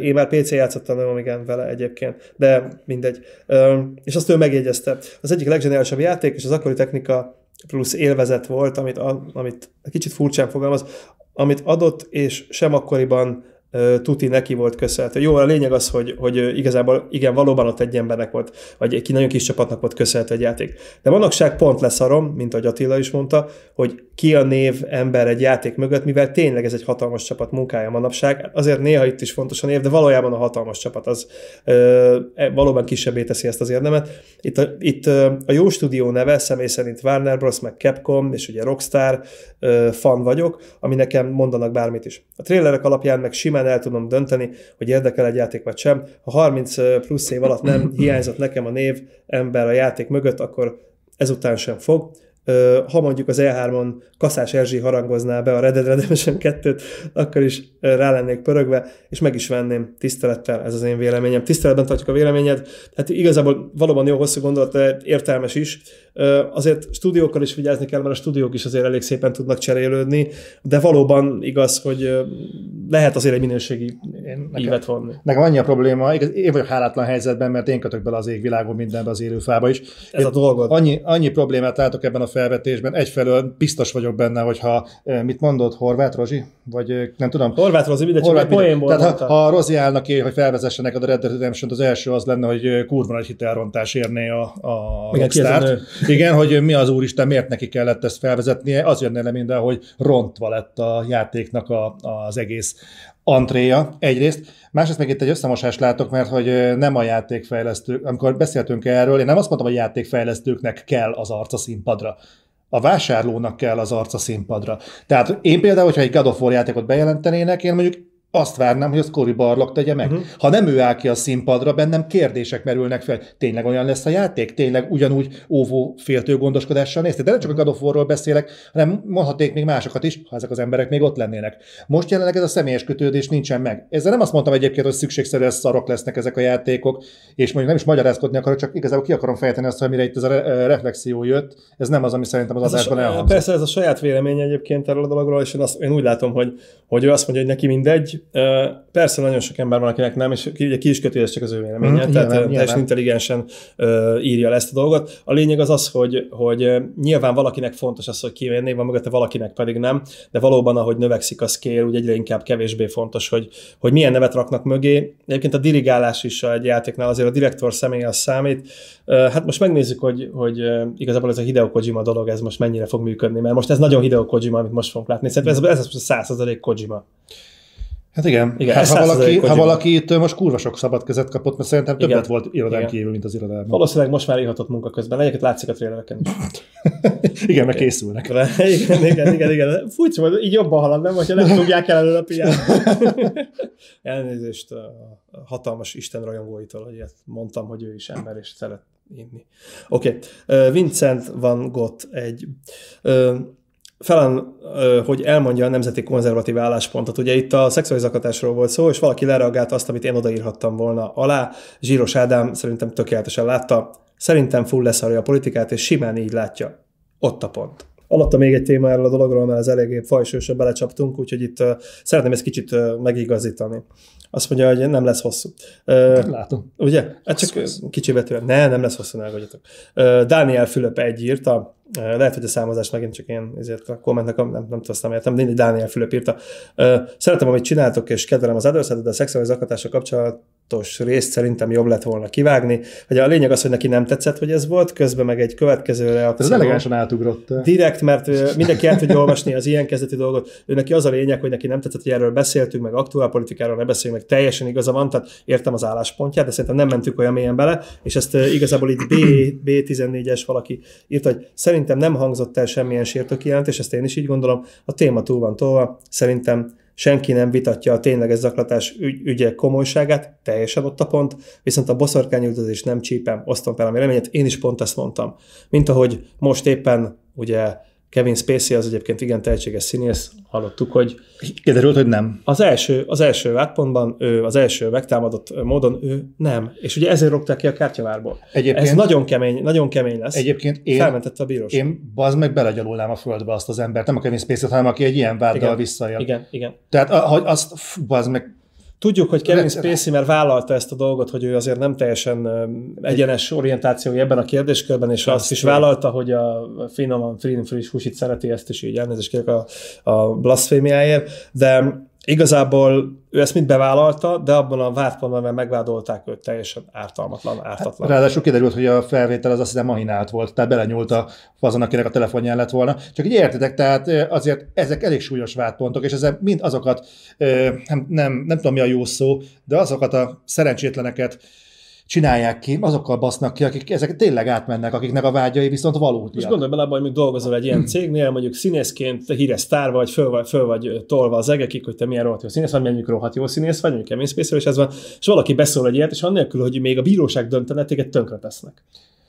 Én már PC játszottam, nem igen vele egyébként, de mindegy. És azt ő megjegyezte. Az egyik legzseniálisabb játék, és az akkori technika plusz élvezet volt, amit, amit kicsit furcsán fogalmaz, amit adott, és sem akkoriban tuti neki volt köszönhető. Jó, a lényeg az, hogy, hogy igazából igen, valóban ott egy embernek volt, vagy egy nagyon kis csapatnak volt köszönhető egy játék. De manapság pont leszarom, mint ahogy Attila is mondta, hogy ki a név ember egy játék mögött, mivel tényleg ez egy hatalmas csapat munkája manapság. Azért néha itt is fontos a név, de valójában a hatalmas csapat az ö, e, valóban kisebbé teszi ezt az érdemet. Itt a, itt a jó stúdió neve személy szerint Warner Bros. meg Capcom, és ugye Rockstar ö, fan vagyok, ami nekem mondanak bármit is. A trailerek alapján meg simán el tudom dönteni, hogy érdekel egy játék vagy sem. Ha 30 plusz év alatt nem hiányzott nekem a név ember a játék mögött, akkor ezután sem fog ha mondjuk az E3-on Kaszás Erzsi harangozná be a Red Dead Redemption 2-t, akkor is rá lennék pörögve, és meg is venném tisztelettel, ez az én véleményem. Tiszteletben tartjuk a véleményed, hát igazából valóban jó hosszú gondolat, értelmes is. Azért stúdiókkal is vigyázni kell, mert a stúdiók is azért elég szépen tudnak cserélődni, de valóban igaz, hogy lehet azért egy minőségi én, nekem, ívet vonni. Nekem annyi a probléma, én vagyok hálátlan helyzetben, mert én kötök bele az égvilágon mindenbe az élőfába is. Ez én a dolgod. Annyi, annyi problémát látok ebben a felvetésben. Egyfelől biztos vagyok benne, hogy ha mit mondod, Horváth Rozsi? Vagy nem tudom. Horváth Rozsi, mindegy, Horváth, csak poénból Tehát ha, ha Rozi állna ki, hogy felvezessenek a Red Dead redemption az első az lenne, hogy kurva nagy hitelrontás érné a, a Igen, Rockstar. Igen, hogy mi az úristen, miért neki kellett ezt felvezetnie, az jönne le minden, hogy rontva lett a játéknak a, az egész antréja egyrészt, másrészt meg itt egy összemosást látok, mert hogy nem a játékfejlesztők, amikor beszéltünk erről, én nem azt mondtam, hogy játékfejlesztőknek kell az arca színpadra. A vásárlónak kell az arca színpadra. Tehát én például, hogyha egy God of War játékot bejelentenének, én mondjuk azt várnám, hogy az Cory Barlog tegye meg. Uh-huh. Ha nem ő áll ki a színpadra, bennem kérdések merülnek fel. Tényleg olyan lesz a játék? Tényleg ugyanúgy óvó féltő gondoskodással nézte? De nem csak a God of War-ról beszélek, hanem mondhatnék még másokat is, ha ezek az emberek még ott lennének. Most jelenleg ez a személyes kötődés nincsen meg. Ezzel nem azt mondtam egyébként, hogy szükségszerűen szarok lesznek ezek a játékok, és mondjuk nem is magyarázkodni akarok, csak igazából ki akarom fejteni azt, hogy mire itt ez a re- reflexió jött. Ez nem az, ami szerintem az ez adásban elhangzott. Persze ez a saját vélemény egyébként erről a dologról, és én, azt, én úgy látom, hogy, hogy ő azt mondja, hogy neki mindegy, mindegy. Persze nagyon sok ember van, akinek nem, és ugye ki is köti, ez csak az ő véleménye. Mm, tehát nyilván, teljesen intelligensen írja le ezt a dolgot. A lényeg az az, hogy, hogy nyilván valakinek fontos az, hogy kivenni, van mögötte valakinek pedig nem, de valóban, ahogy növekszik a scale, úgy egyre inkább kevésbé fontos, hogy, hogy milyen nevet raknak mögé. Egyébként a dirigálás is egy játéknál azért a direktor személy az számít. Hát most megnézzük, hogy, hogy igazából ez a Hideo Kojima dolog, ez most mennyire fog működni, mert most ez nagyon Hideo Kojima, amit most fogunk látni. Szerintem ez, ez a százszerzalék Kojima. Hát igen, igen hát, ha, valaki, ha valaki itt most kurva sok szabad kezet kapott, mert szerintem többet igen. volt irodán kívül, mint az irodában. Valószínűleg most már írhatott munka közben. Egyébként látszik a trélereken is. igen, meg készülnek. igen, igen, igen, igen. Fújts, hogy így jobban halad, nem? Hogyha nem tudják el előle a Elnézést a hatalmas Isten rajongóitól, hogy ezt mondtam, hogy ő is ember, és szeret inni. Oké. Okay. Vincent van Gott egy felán, hogy elmondja a nemzeti konzervatív álláspontot. Ugye itt a szexuális zaklatásról volt szó, és valaki lereagált azt, amit én odaírhattam volna alá. Zsíros Ádám szerintem tökéletesen látta. Szerintem full leszarja a politikát, és simán így látja. Ott a pont. Alatta még egy téma erről a dologról, mert ez eléggé fajsősre belecsaptunk, úgyhogy itt uh, szeretném ezt kicsit uh, megigazítani. Azt mondja, hogy nem lesz hosszú. Uh, Látom. Ugye? Hát csak kicsi betűvel. Ne, nem lesz hosszú, ne uh, Dániel Fülöp egy írta, lehet, hogy a számozás megint csak én ezért a kommentnek nem, nem, nem tudom, értem, de Dániel Fülöp írta. Szeretem, amit csináltok, és kedvelem az adószatot, de a szexuális zaklatásra kapcsolatos részt szerintem jobb lett volna kivágni. Hogy a lényeg az, hogy neki nem tetszett, hogy ez volt, közben meg egy következő reakció. Ez elegánsan átugrott. Direkt, mert mindenki el tudja olvasni az ilyen kezdeti dolgot. Ő neki az a lényeg, hogy neki nem tetszett, hogy erről beszéltünk, meg aktuál politikáról ne beszéljünk, meg teljesen igaza van, tehát értem az álláspontját, de szerintem nem mentünk olyan mélyen bele, és ezt igazából itt B, B14-es valaki írta, hogy Szerintem nem hangzott el semmilyen sértő kijelentés, ezt én is így gondolom. A téma túl van tolva. Szerintem senki nem vitatja a tényleges zaklatás ügy, ügye komolyságát, teljesen ott a pont, viszont a boszorkányüldözés nem csípem, osztom fel a véleményet, én is pont ezt mondtam. Mint ahogy most éppen ugye Kevin Spacey az egyébként igen tehetséges színész, hallottuk, hogy kiderült, hogy nem. Az első, az első átpontban, ő, az első megtámadott módon ő nem. És ugye ezért rogták ki a kártyavárból. Egyébként, Ez nagyon kemény, nagyon kemény lesz. Egyébként én, Felmentette a bíróság. Én bazd meg belegyalulnám a földbe azt az embert, nem a Kevin Spacey-t, hanem aki egy ilyen váddal visszajön. Igen, igen. Tehát, hogy azt, bazd meg, Tudjuk, hogy Kevin Spacey már vállalta ezt a dolgot, hogy ő azért nem teljesen egyenes orientációja ebben a kérdéskörben, és azt is vállalta, hogy a finoman, friss húsit szereti, ezt is így elnézést kérek a, a blasfémiáért, de Igazából ő ezt mind bevállalta, de abban a vádpontban, mert megvádolták őt teljesen ártalmatlan, ártatlan. Hát, ráadásul kiderült, hogy a felvétel az azt hiszem mahinált volt, tehát belenyúlt a azon, akinek a telefonján lett volna. Csak így értitek, tehát azért ezek elég súlyos vádpontok, és ezek mind azokat, nem, nem, nem tudom mi a jó szó, de azokat a szerencsétleneket, csinálják ki, azokkal basznak ki, akik ezek tényleg átmennek, akiknek a vágyai viszont valódiak. Most gondolj bele, hogy még dolgozol egy ilyen cégnél, mondjuk színészként, híres sztár vagy, föl vagy, föl vagy tolva az egekig, hogy te milyen rohadt jó színész vagy, mondjuk rohadt jó színész vagy, mondjuk Kevin Spacey, és ez van, és valaki beszól egy ilyet, és annélkül, hogy még a bíróság döntene, téged tönkre tesznek.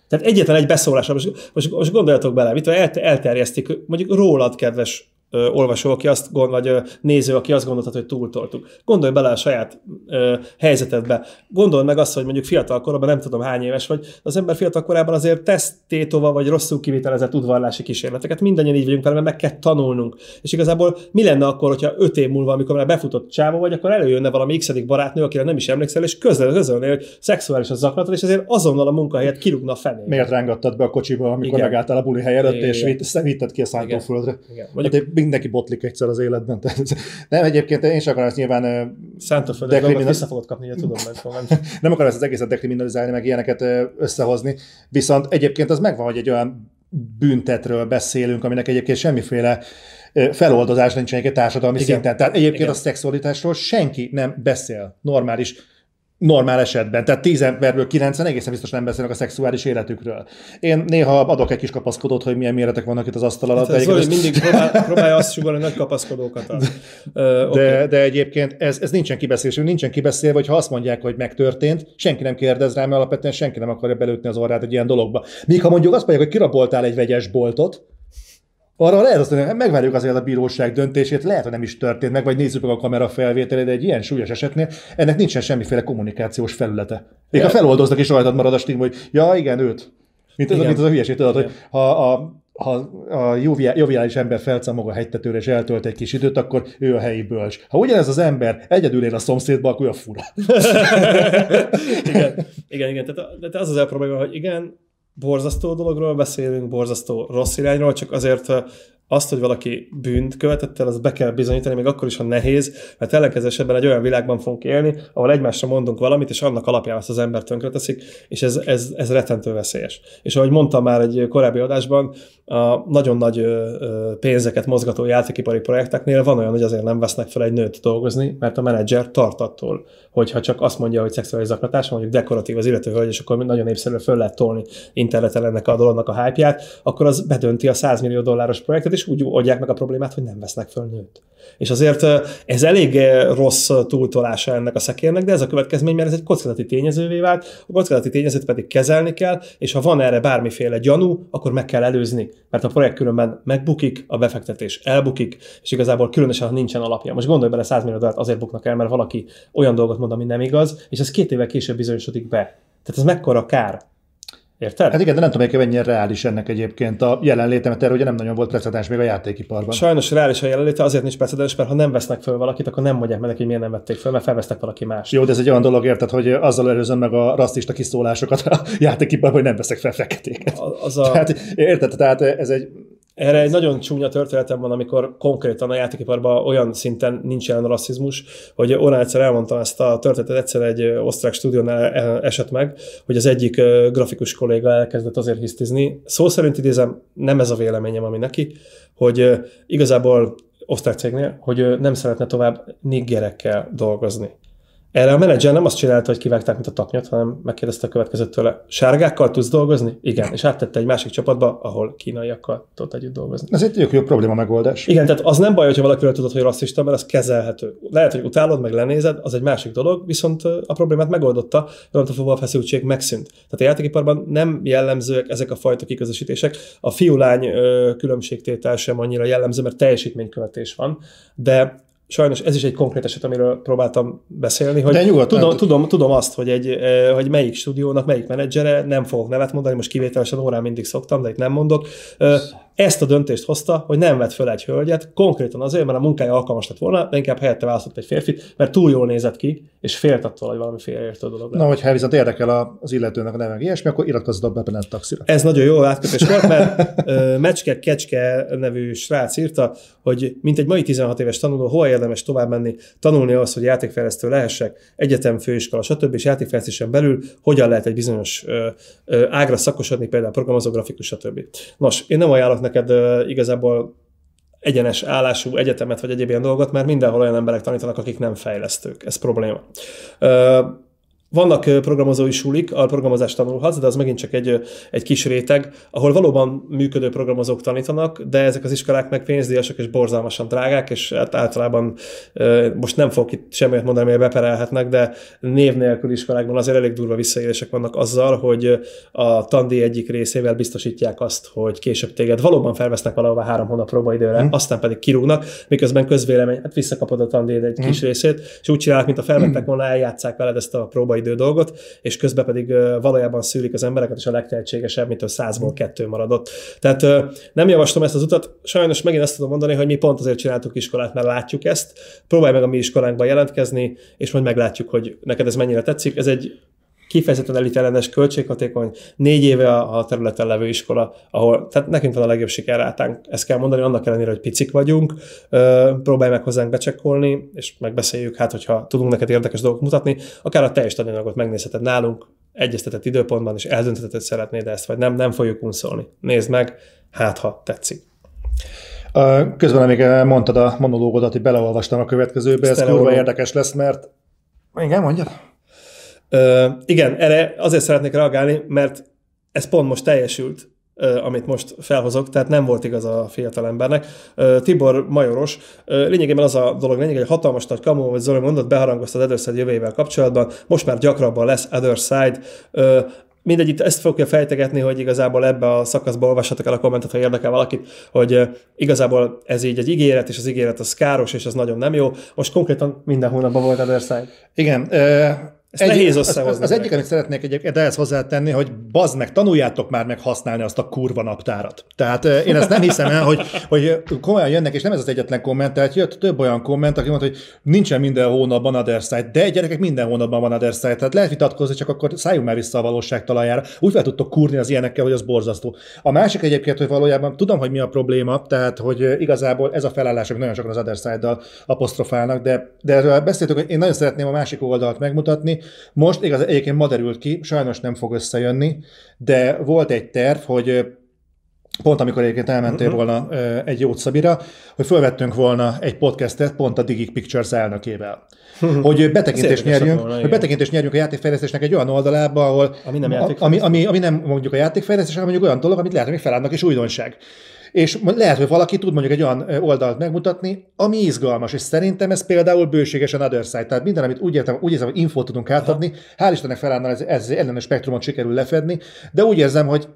Tehát egyetlen egy beszólás, most, most, most gondoljatok bele, mit elterjesztik, mondjuk rólad, kedves ö, olvasó, aki azt gond, vagy ö, néző, aki azt gondolta, hogy túltoltuk. Gondolj bele a saját ö, helyzetedbe. Gondolj meg azt, hogy mondjuk fiatal korban, nem tudom hány éves vagy, az ember fiatal korában azért tesz tétova, vagy rosszul kivitelezett udvarlási kísérleteket. Mindannyian így vagyunk vele, mert meg kell tanulnunk. És igazából mi lenne akkor, hogyha öt év múlva, amikor már befutott csávó vagy, akkor előjönne valami x barátnő, akire nem is emlékszel, és közöl, közölné, hogy szexuális az zaklatod, és ezért azonnal a munkahelyet kirúgna fené. Miért rángattad be a kocsiba, amikor Igen. megálltál a buli hely előtt, és vitted ki a? Igen. Mondjuk, hát mindenki botlik egyszer az életben. Tehát, nem, egyébként én sem akarom ezt nyilván Szántóföldet dekriminal... vissza fogod kapni, tudom, meg Nem akarom ezt az egészet dekriminalizálni, meg ilyeneket összehozni, viszont egyébként az megvan, hogy egy olyan büntetről beszélünk, aminek egyébként semmiféle feloldozás nincs egy társadalmi Igen. szinten. Tehát egyébként Igen. a szexualitásról senki nem beszél normális normál esetben. Tehát tíz emberből kilencen egészen biztos nem beszélnek a szexuális életükről. Én néha adok egy kis kapaszkodót, hogy milyen méretek vannak itt az asztal alatt. Hát Zoli mindig próbál, próbálja azt sugalni, nagy kapaszkodókat. Ad. Uh, okay. de, de egyébként ez, ez nincsen kibeszélés, nincsen kibeszélve, hogy ha azt mondják, hogy megtörtént, senki nem kérdez rá, mert alapvetően senki nem akarja belőtni az orrát egy ilyen dologba. Míg ha mondjuk azt mondják, hogy kiraboltál egy vegyes boltot, arra lehet azt mondani, megvárjuk azért a bíróság döntését, lehet, hogy nem is történt meg, vagy nézzük meg a kamera felvételét, de egy ilyen súlyos esetnél ennek nincsen semmiféle kommunikációs felülete. Még ha feloldoznak és rajtad marad a stigma, hogy ja, igen, őt. Mint, az, mint az a hülyeség, tudod, hogy ha a ha a joviális ember felcamog a hegytetőre és eltölt egy kis időt, akkor ő a helyi bölcs. Ha ugyanez az ember egyedül él a szomszédba, akkor a fura. igen, igen, igen. Tehát, tehát az az a probléma, hogy igen, borzasztó dologról beszélünk, borzasztó rossz irányról, csak azért azt, hogy valaki bűnt követett el, az be kell bizonyítani, még akkor is, ha nehéz, mert ellenkező esetben egy olyan világban fogunk élni, ahol egymásra mondunk valamit, és annak alapján azt az ember tönkreteszik, és ez, ez, ez rettentő veszélyes. És ahogy mondtam már egy korábbi adásban, a nagyon nagy pénzeket mozgató játékipari projekteknél van olyan, hogy azért nem vesznek fel egy nőt dolgozni, mert a menedzser tart hogyha csak azt mondja, hogy szexuális zaklatás, mondjuk dekoratív az illető hölgy, és akkor nagyon népszerűen föl lehet tolni interneten ennek a dolognak a hype akkor az bedönti a 100 millió dolláros projektet, és úgy oldják meg a problémát, hogy nem vesznek föl nőt. És azért ez elég rossz túltolása ennek a szekérnek, de ez a következmény, mert ez egy kockázati tényezővé vált, a kockázati tényezőt pedig kezelni kell, és ha van erre bármiféle gyanú, akkor meg kell előzni, mert a projekt különben megbukik, a befektetés elbukik, és igazából különösen, ha nincsen alapja. Most gondolj bele, 100 millió dollárt azért buknak el, mert valaki olyan dolgot mond, ami nem igaz, és ez két évvel később bizonyosodik be. Tehát ez mekkora kár. Érted? Hát igen, de nem tudom, hogy mennyire reális ennek egyébként a jelenléte, mert erre ugye nem nagyon volt precedens még a játékiparban. Sajnos reális a jelenléte, azért nincs precedens, mert ha nem vesznek föl valakit, akkor nem mondják meg neki, hogy miért nem vették föl, mert felvesznek valaki más. Jó, de ez egy olyan dolog, érted, hogy azzal előzöm meg a rasszista kiszólásokat a játékiparban, hogy nem veszek fel feketéket. Az a... Tehát, érted, tehát ez egy erre egy nagyon csúnya történetem van, amikor konkrétan a játékiparban olyan szinten nincs jelen rasszizmus, hogy Orán egyszer elmondtam ezt a történetet, egyszer egy osztrák stúdiónál esett meg, hogy az egyik grafikus kolléga elkezdett azért hisztizni. Szó szerint idézem, nem ez a véleményem, ami neki, hogy igazából osztrák cégnél, hogy nem szeretne tovább niggerekkel dolgozni. Erre a menedzser nem azt csinálta, hogy kivágták, mint a taknyot, hanem megkérdezte a következőt tőle. Sárgákkal tudsz dolgozni? Igen. És áttette egy másik csapatba, ahol kínaiakkal tudott együtt dolgozni. Ez egy jó probléma megoldás. Igen, tehát az nem baj, hogyha valakiről tudod, hogy rasszista, mert az kezelhető. Lehet, hogy utálod, meg lenézed, az egy másik dolog, viszont a problémát megoldotta, onnantól fogva a feszültség megszűnt. Tehát a játékiparban nem jellemzőek ezek a fajta kiközösítések. A fiú-lány különbségtétel sem annyira jellemző, mert teljesítménykövetés van, de sajnos ez is egy konkrét eset, amiről próbáltam beszélni, hogy nyugodtan, tudom, tudom, tudom azt, hogy, egy, hogy melyik stúdiónak, melyik menedzsere, nem fogok nevet mondani, most kivételesen órán mindig szoktam, de itt nem mondok, ezt a döntést hozta, hogy nem vett föl egy hölgyet, konkrétan azért, mert a munkája alkalmas lett volna, de inkább helyette választott egy férfit, mert túl jól nézett ki, és félt attól, hogy valami félreértő dolog Na, hogyha viszont érdekel az illetőnek a neve, ilyesmi, akkor iratkozzatok be Penet taxira. Ez nagyon jó átkötés volt, mert uh, Mecske Kecske nevű srác írta, hogy mint egy mai 16 éves tanuló, hol érdemes tovább menni, tanulni az, hogy játékfejlesztő lehessek, egyetem, főiskola, stb. és játékfejlesztésen belül hogyan lehet egy bizonyos uh, uh, ágra szakosodni, például programozó, grafikus, stb. Nos, én nem ajánlok neked uh, igazából egyenes állású egyetemet vagy egyéb ilyen dolgot, mert mindenhol olyan emberek tanítanak, akik nem fejlesztők. Ez probléma. Uh, vannak programozói sulik, ahol programozást tanulhatsz, de az megint csak egy, egy kis réteg, ahol valóban működő programozók tanítanak, de ezek az iskolák meg pénzdíjasok és borzalmasan drágák, és hát általában most nem fogok itt semmit mondani, hogy beperelhetnek, de név nélkül iskolákban azért elég durva visszaélések vannak azzal, hogy a tandi egyik részével biztosítják azt, hogy később téged valóban felvesznek valahova három hónap próbaidőre, mm. aztán pedig kirúgnak, miközben közvélemény, hát visszakapod a tandi egy mm. kis részét, és úgy csinálják, mint a felvettek volna, eljátszák veled ezt a próba munkaidő dolgot, és közben pedig valójában szűlik az embereket, és a legtehetségesebb, mitől százból kettő maradott. Tehát nem javaslom ezt az utat, sajnos megint azt tudom mondani, hogy mi pont azért csináltuk iskolát, mert látjuk ezt, próbálj meg a mi iskolánkban jelentkezni, és majd meglátjuk, hogy neked ez mennyire tetszik. Ez egy kifejezetten elitellenes, költséghatékony, négy éve a területen levő iskola, ahol, tehát nekünk van a legjobb sikerrátánk, ezt kell mondani, annak ellenére, hogy picik vagyunk, próbálj meg hozzánk becsekkolni, és megbeszéljük, hát hogyha tudunk neked érdekes dolgok mutatni, akár a teljes tananyagot megnézheted nálunk, egyeztetett időpontban, és eldöntheted, hogy szeretnéd ezt, vagy nem, nem fogjuk unszolni. Nézd meg, hát ha tetszik. Közben még mondtad a monológodat, hogy beleolvastam a következőbe, ez kurva érdekes lesz, mert... Igen, mondjad? Ö, igen, erre azért szeretnék reagálni, mert ez pont most teljesült, ö, amit most felhozok, tehát nem volt igaz a fiatal embernek. Ö, Tibor Majoros, ö, lényegében az a dolog lényeg, hogy hatalmas nagy kamu, vagy Zoli mondott, beharangozta az Other jövőjével kapcsolatban, most már gyakrabban lesz Other Side, ö, mindegy, itt ezt fogja fejtegetni, hogy igazából ebbe a szakaszba olvassatok el a kommentet, ha érdekel valakit, hogy igazából ez így egy ígéret, és az ígéret az káros, és az nagyon nem jó. Most konkrétan minden hónapban volt Other Side. Igen, Ezt egy, nehéz összehozni. Az, az, egyik, amit szeretnék egyébként ehhez hozzátenni, hogy bazd meg, tanuljátok már meg használni azt a kurva naptárat. Tehát én ezt nem hiszem el, hogy, hogy komolyan jönnek, és nem ez az egyetlen komment, tehát jött több olyan komment, aki mondta, hogy nincsen minden hónapban other side, de gyerekek minden hónapban van other side, tehát lehet vitatkozni, csak akkor szálljunk már vissza a valóság talajára. Úgy fel tudtok kurni az ilyenekkel, hogy az borzasztó. A másik egyébként, hogy valójában tudom, hogy mi a probléma, tehát hogy igazából ez a felállás, hogy nagyon sokan az other side-dal apostrofálnak, de, de erről beszéltük, hogy én nagyon szeretném a másik oldalt megmutatni. Most igaz, egyébként ma derült ki, sajnos nem fog összejönni, de volt egy terv, hogy pont amikor egyébként elmentél uh-huh. volna egy jót Szabira, hogy felvettünk volna egy podcastet pont a Digik Pictures elnökével. Uh-huh. Hogy betekintést nyerjünk, volna, hogy betekintést nyerjünk a játékfejlesztésnek egy olyan oldalába, ahol ami nem, ami, ami, ami nem mondjuk a játékfejlesztés, hanem mondjuk olyan dolog, amit lehet, hogy még feladnak és újdonság. És lehet, hogy valaki tud mondjuk egy olyan oldalt megmutatni, ami izgalmas, és szerintem ez például bőségesen other side. Tehát minden, amit úgy értem, úgy érzem, hogy infót tudunk átadni, hál' Istennek felállna ez, ez ellenes spektrumot sikerül lefedni, de úgy érzem, hogy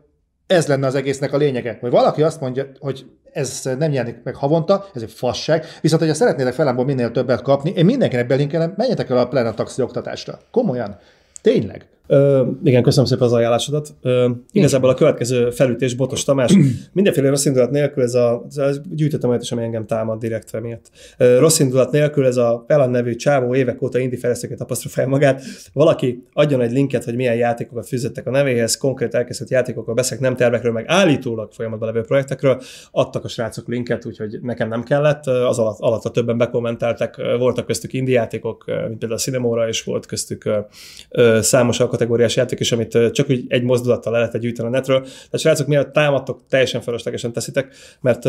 ez lenne az egésznek a lényege. Hogy valaki azt mondja, hogy ez nem jelenik meg havonta, ez egy fasság, viszont hogyha szeretnétek felámból minél többet kapni, én mindenkinek belinkelem, menjetek el a Planet Taxi oktatásra. Komolyan. Tényleg. Ö, igen, köszönöm szépen az ajánlásodat. Ö, igazából a következő felütés Botos Tamás. Mindenféle rossz indulat nélkül ez a, ez gyűjtöttem olyat is, ami engem támad direktve miatt. Rossz indulat nélkül ez a Pelan nevű csávó évek óta indi fejlesztőket apostrofál magát. Valaki adjon egy linket, hogy milyen játékokat fűzöttek a nevéhez, konkrét elkészült játékokról beszélek, nem tervekről, meg állítólag folyamatban levő projektekről. Adtak a srácok linket, úgyhogy nekem nem kellett. Az alatt, alatt a többen bekommenteltek, voltak köztük indi játékok, mint például a Cinemora, és volt köztük számos alkotás kategóriás játék is, amit csak úgy egy mozdulattal le lehet gyűjteni a netről. Tehát srácok, miért támadtok, teljesen feleslegesen teszitek, mert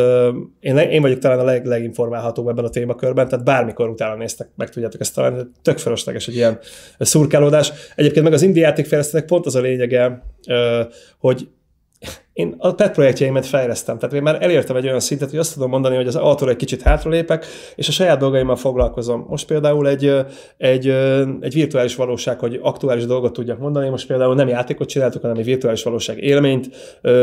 én, én vagyok talán a leg, leginformálhatóbb ebben a témakörben, tehát bármikor utána néztek, meg tudjátok ezt találni, tök felesleges egy ilyen szurkálódás. Egyébként meg az indie játékfejlesztőnek pont az a lényege, hogy én a pet projektjeimet fejlesztem, tehát én már elértem egy olyan szintet, hogy azt tudom mondani, hogy az autóra egy kicsit hátralépek, és a saját dolgaimmal foglalkozom. Most például egy, egy, egy virtuális valóság, hogy aktuális dolgot tudjak mondani, most például nem játékot csináltuk, hanem egy virtuális valóság élményt.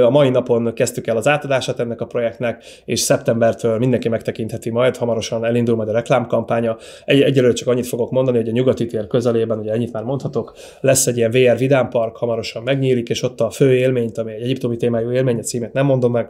A mai napon kezdtük el az átadását ennek a projektnek, és szeptembertől mindenki megtekintheti majd, hamarosan elindul majd a reklámkampánya. Egy, egyelőre csak annyit fogok mondani, hogy a nyugati tér közelében, ugye ennyit már mondhatok, lesz egy ilyen VR vidámpark, hamarosan megnyílik, és ott a fő élményt, ami egy egyiptomi téma témájú élmény, a címet nem mondom meg,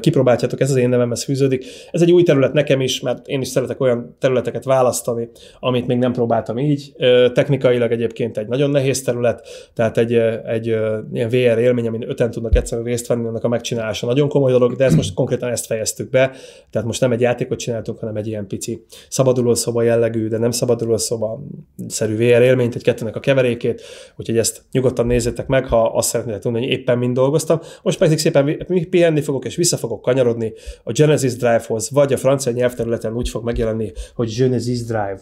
kipróbáljátok, ez az én nevemhez fűződik. Ez egy új terület nekem is, mert én is szeretek olyan területeket választani, amit még nem próbáltam így. Technikailag egyébként egy nagyon nehéz terület, tehát egy, egy ilyen VR élmény, amin öten tudnak egyszerűen részt venni, annak a megcsinálása nagyon komoly dolog, de ezt most konkrétan ezt fejeztük be, tehát most nem egy játékot csináltunk, hanem egy ilyen pici szabadulószoba jellegű, de nem szabadulószoba szerű VR élményt, egy kettőnek a keverékét, úgyhogy ezt nyugodtan nézzétek meg, ha azt szeretnétek tudni, hogy éppen mind dolgoztam. Most most pedig szépen pihenni fogok, és vissza fogok kanyarodni a Genesis Drive-hoz, vagy a francia nyelvterületen úgy fog megjelenni, hogy Genesis Drive.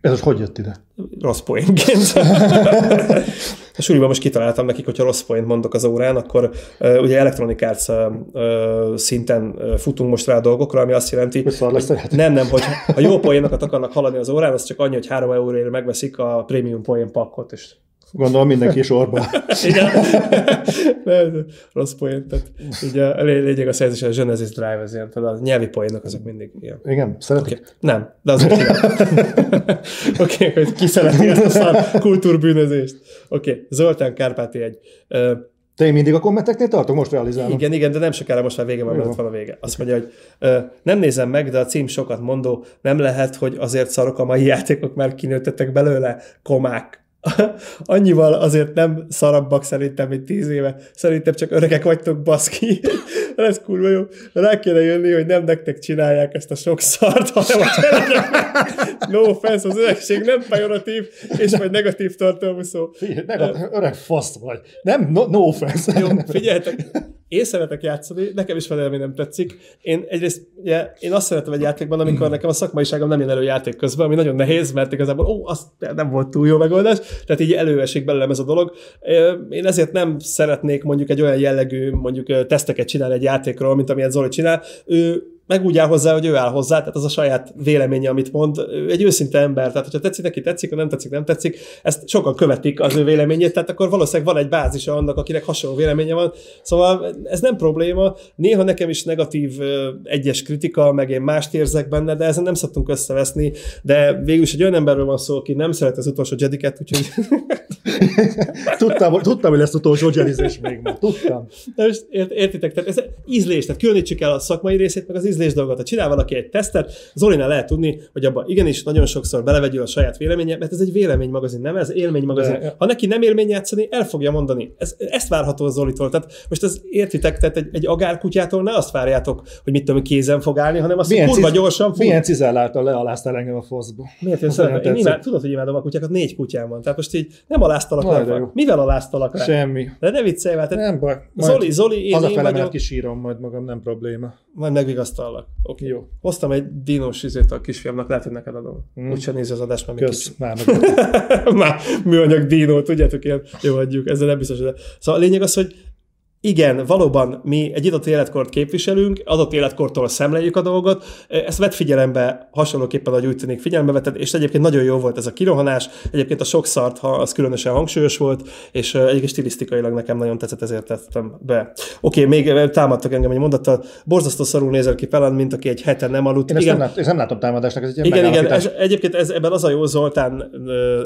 Ez most hogy jött ide? Rossz poénként. a suliban most kitaláltam nekik, hogyha rossz poént mondok az órán, akkor uh, ugye Electronic Arts uh, szinten uh, futunk most rá a dolgokra, ami azt jelenti, hogy nem, nem, hogy ha jó poénokat akarnak hallani az órán, az csak annyi, hogy 3 euróért megveszik a prémium poén pakkot, és Gondolom mindenki sorba. Igen. rossz poén. Tehát így a lényeg a szerzés, a Genesis Drive, az ilyen, tehát a nyelvi poénok azok mindig ilyen. Igen, szeretik? Okay. Nem, de azok Oké, okay, hogy ki szereti ezt a szar kultúrbűnözést. Oké, okay. Zoltán Kárpáti egy. Te én mindig a kommenteknél tartok, most realizálom. Igen, igen, de nem sokára most már vége, mert van a vége. Azt mondja, hogy ö, nem nézem meg, de a cím sokat mondó, nem lehet, hogy azért szarok a mai játékok, mert kinőttetek belőle komák. annyival azért nem szarabbak szerintem, mint tíz éve. Szerintem csak öregek vagytok, baszki. Ez kurva jó. Rá kéne jönni, hogy nem nektek csinálják ezt a sok szart, hanem a gyerekek. No offense, az öregség nem pejoratív, és vagy negatív tartalmú szó. Figyelj, öreg fasz vagy. Nem, no, no offense. Jó, figyeljetek, én szeretek játszani, nekem is van nem tetszik. Én egyrészt, ugye, én azt szeretem egy játékban, amikor nekem a szakmaiságom nem jön elő játék közben, ami nagyon nehéz, mert igazából, ó, az nem volt túl jó megoldás, tehát így előesik belőlem ez a dolog. Én ezért nem szeretnék mondjuk egy olyan jellegű mondjuk teszteket csinálni egy játékról, mint amilyen Zoli csinál. Ő meg úgy áll hozzá, hogy ő áll hozzá, tehát az a saját véleménye, amit mond. Ő egy őszinte ember, tehát hogyha tetszik neki, tetszik, ha nem tetszik, nem tetszik, ezt sokan követik az ő véleményét, tehát akkor valószínűleg van egy bázisa annak, akinek hasonló véleménye van. Szóval ez nem probléma. Néha nekem is negatív egyes kritika, meg én mást érzek benne, de ezen nem szoktunk összeveszni, de végül is egy olyan emberről van szó, aki nem szeret az utolsó Jediket, úgyhogy... tudtam, tudtam, hogy lesz utolsó Jedizés még már. Tudtam. De most ért, értitek, tehát ez ízlés, tehát különítsük el a szakmai részét, meg az ízlés dolgot. Ha csinál valaki egy tesztet, Zolinál lehet tudni, hogy abban igenis nagyon sokszor belevegyül a saját véleménye, mert ez egy véleménymagazin, nem ez élménymagazin. De, ha neki nem élmény játszani, el fogja mondani. Ez, ezt várható az Zolitól. Tehát most ez értitek, tehát egy, egy agárkutyától ne azt várjátok, hogy mit tudom, kézen fog állni, hanem azt, hogy kurva gyorsan fog. Milyen cizelláltal lealáztál engem a foszba. Miért én szeretem? Én imád, tudod, hogy imádom a kutyákat, négy kutyám van. Tehát most így nem aláztalak le. Mivel aláztalak le? Semmi. De ne viccelj már. Nem baj. Zoli, Zoli, én, én vagyok. kisírom majd magam, nem probléma. Majd megvigasztallak. Oké. Okay. Jó. Hoztam egy dinos izét a kisfiamnak, lehet, hogy neked adom. Mm. Úgyse nézi az adást, mert Kösz, már, már műanyag dino, tudjátok, ilyen jó adjuk, ezzel nem biztos. De. Szóval a lényeg az, hogy igen, valóban mi egy adott életkort képviselünk, adott életkortól szemléljük a dolgot, ezt vett figyelembe hasonlóképpen, hogy úgy tűnik figyelembe vetted, és egyébként nagyon jó volt ez a kirohanás, egyébként a sok szart, ha az különösen hangsúlyos volt, és egyébként stilisztikailag nekem nagyon tetszett, ezért tettem be. Oké, okay, még támadtak engem egy mondattal, borzasztó szarul nézel ki Pelán, mint aki egy heten nem aludt. Én igen, nem, lát, nem látom támadásnak, ez egy Igen, igen, ez, egyébként ez, ebben az a jó Zoltán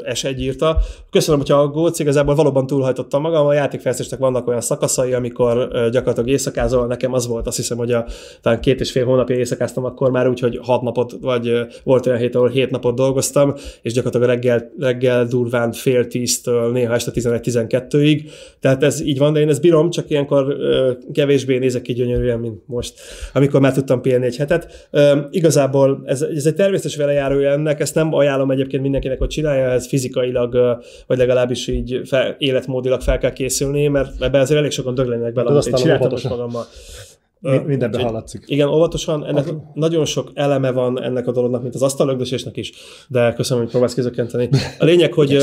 es egy írta. Köszönöm, hogyha aggódsz, igazából valóban túlhajtottam magam, a játékfejlesztésnek vannak olyan szakaszai, ami amikor gyakorlatilag éjszakázol, nekem az volt, azt hiszem, hogy a, talán két és fél hónapja éjszakáztam akkor már úgy, hogy hat napot, vagy volt olyan hét, ahol hét napot dolgoztam, és gyakorlatilag reggel, reggel durván fél tíztől, néha este 11-12-ig. Tehát ez így van, de én ezt bírom, csak ilyenkor kevésbé nézek ki gyönyörűen, mint most, amikor már tudtam pihenni egy hetet. Igazából ez, ez egy természetes velejárója ennek, ezt nem ajánlom egyébként mindenkinek, hogy csinálja, ez fizikailag, vagy legalábbis így fel, életmódilag fel kell készülni, mert ebben azért elég sokan döglenek bele, amit én csináltam most magammal. Mindenben hallatszik. Igen, óvatosan. Ennek okay. nagyon sok eleme van ennek a dolognak, mint az asztalögdösésnek is, de köszönöm, hogy próbálsz kizökkenteni. A lényeg, hogy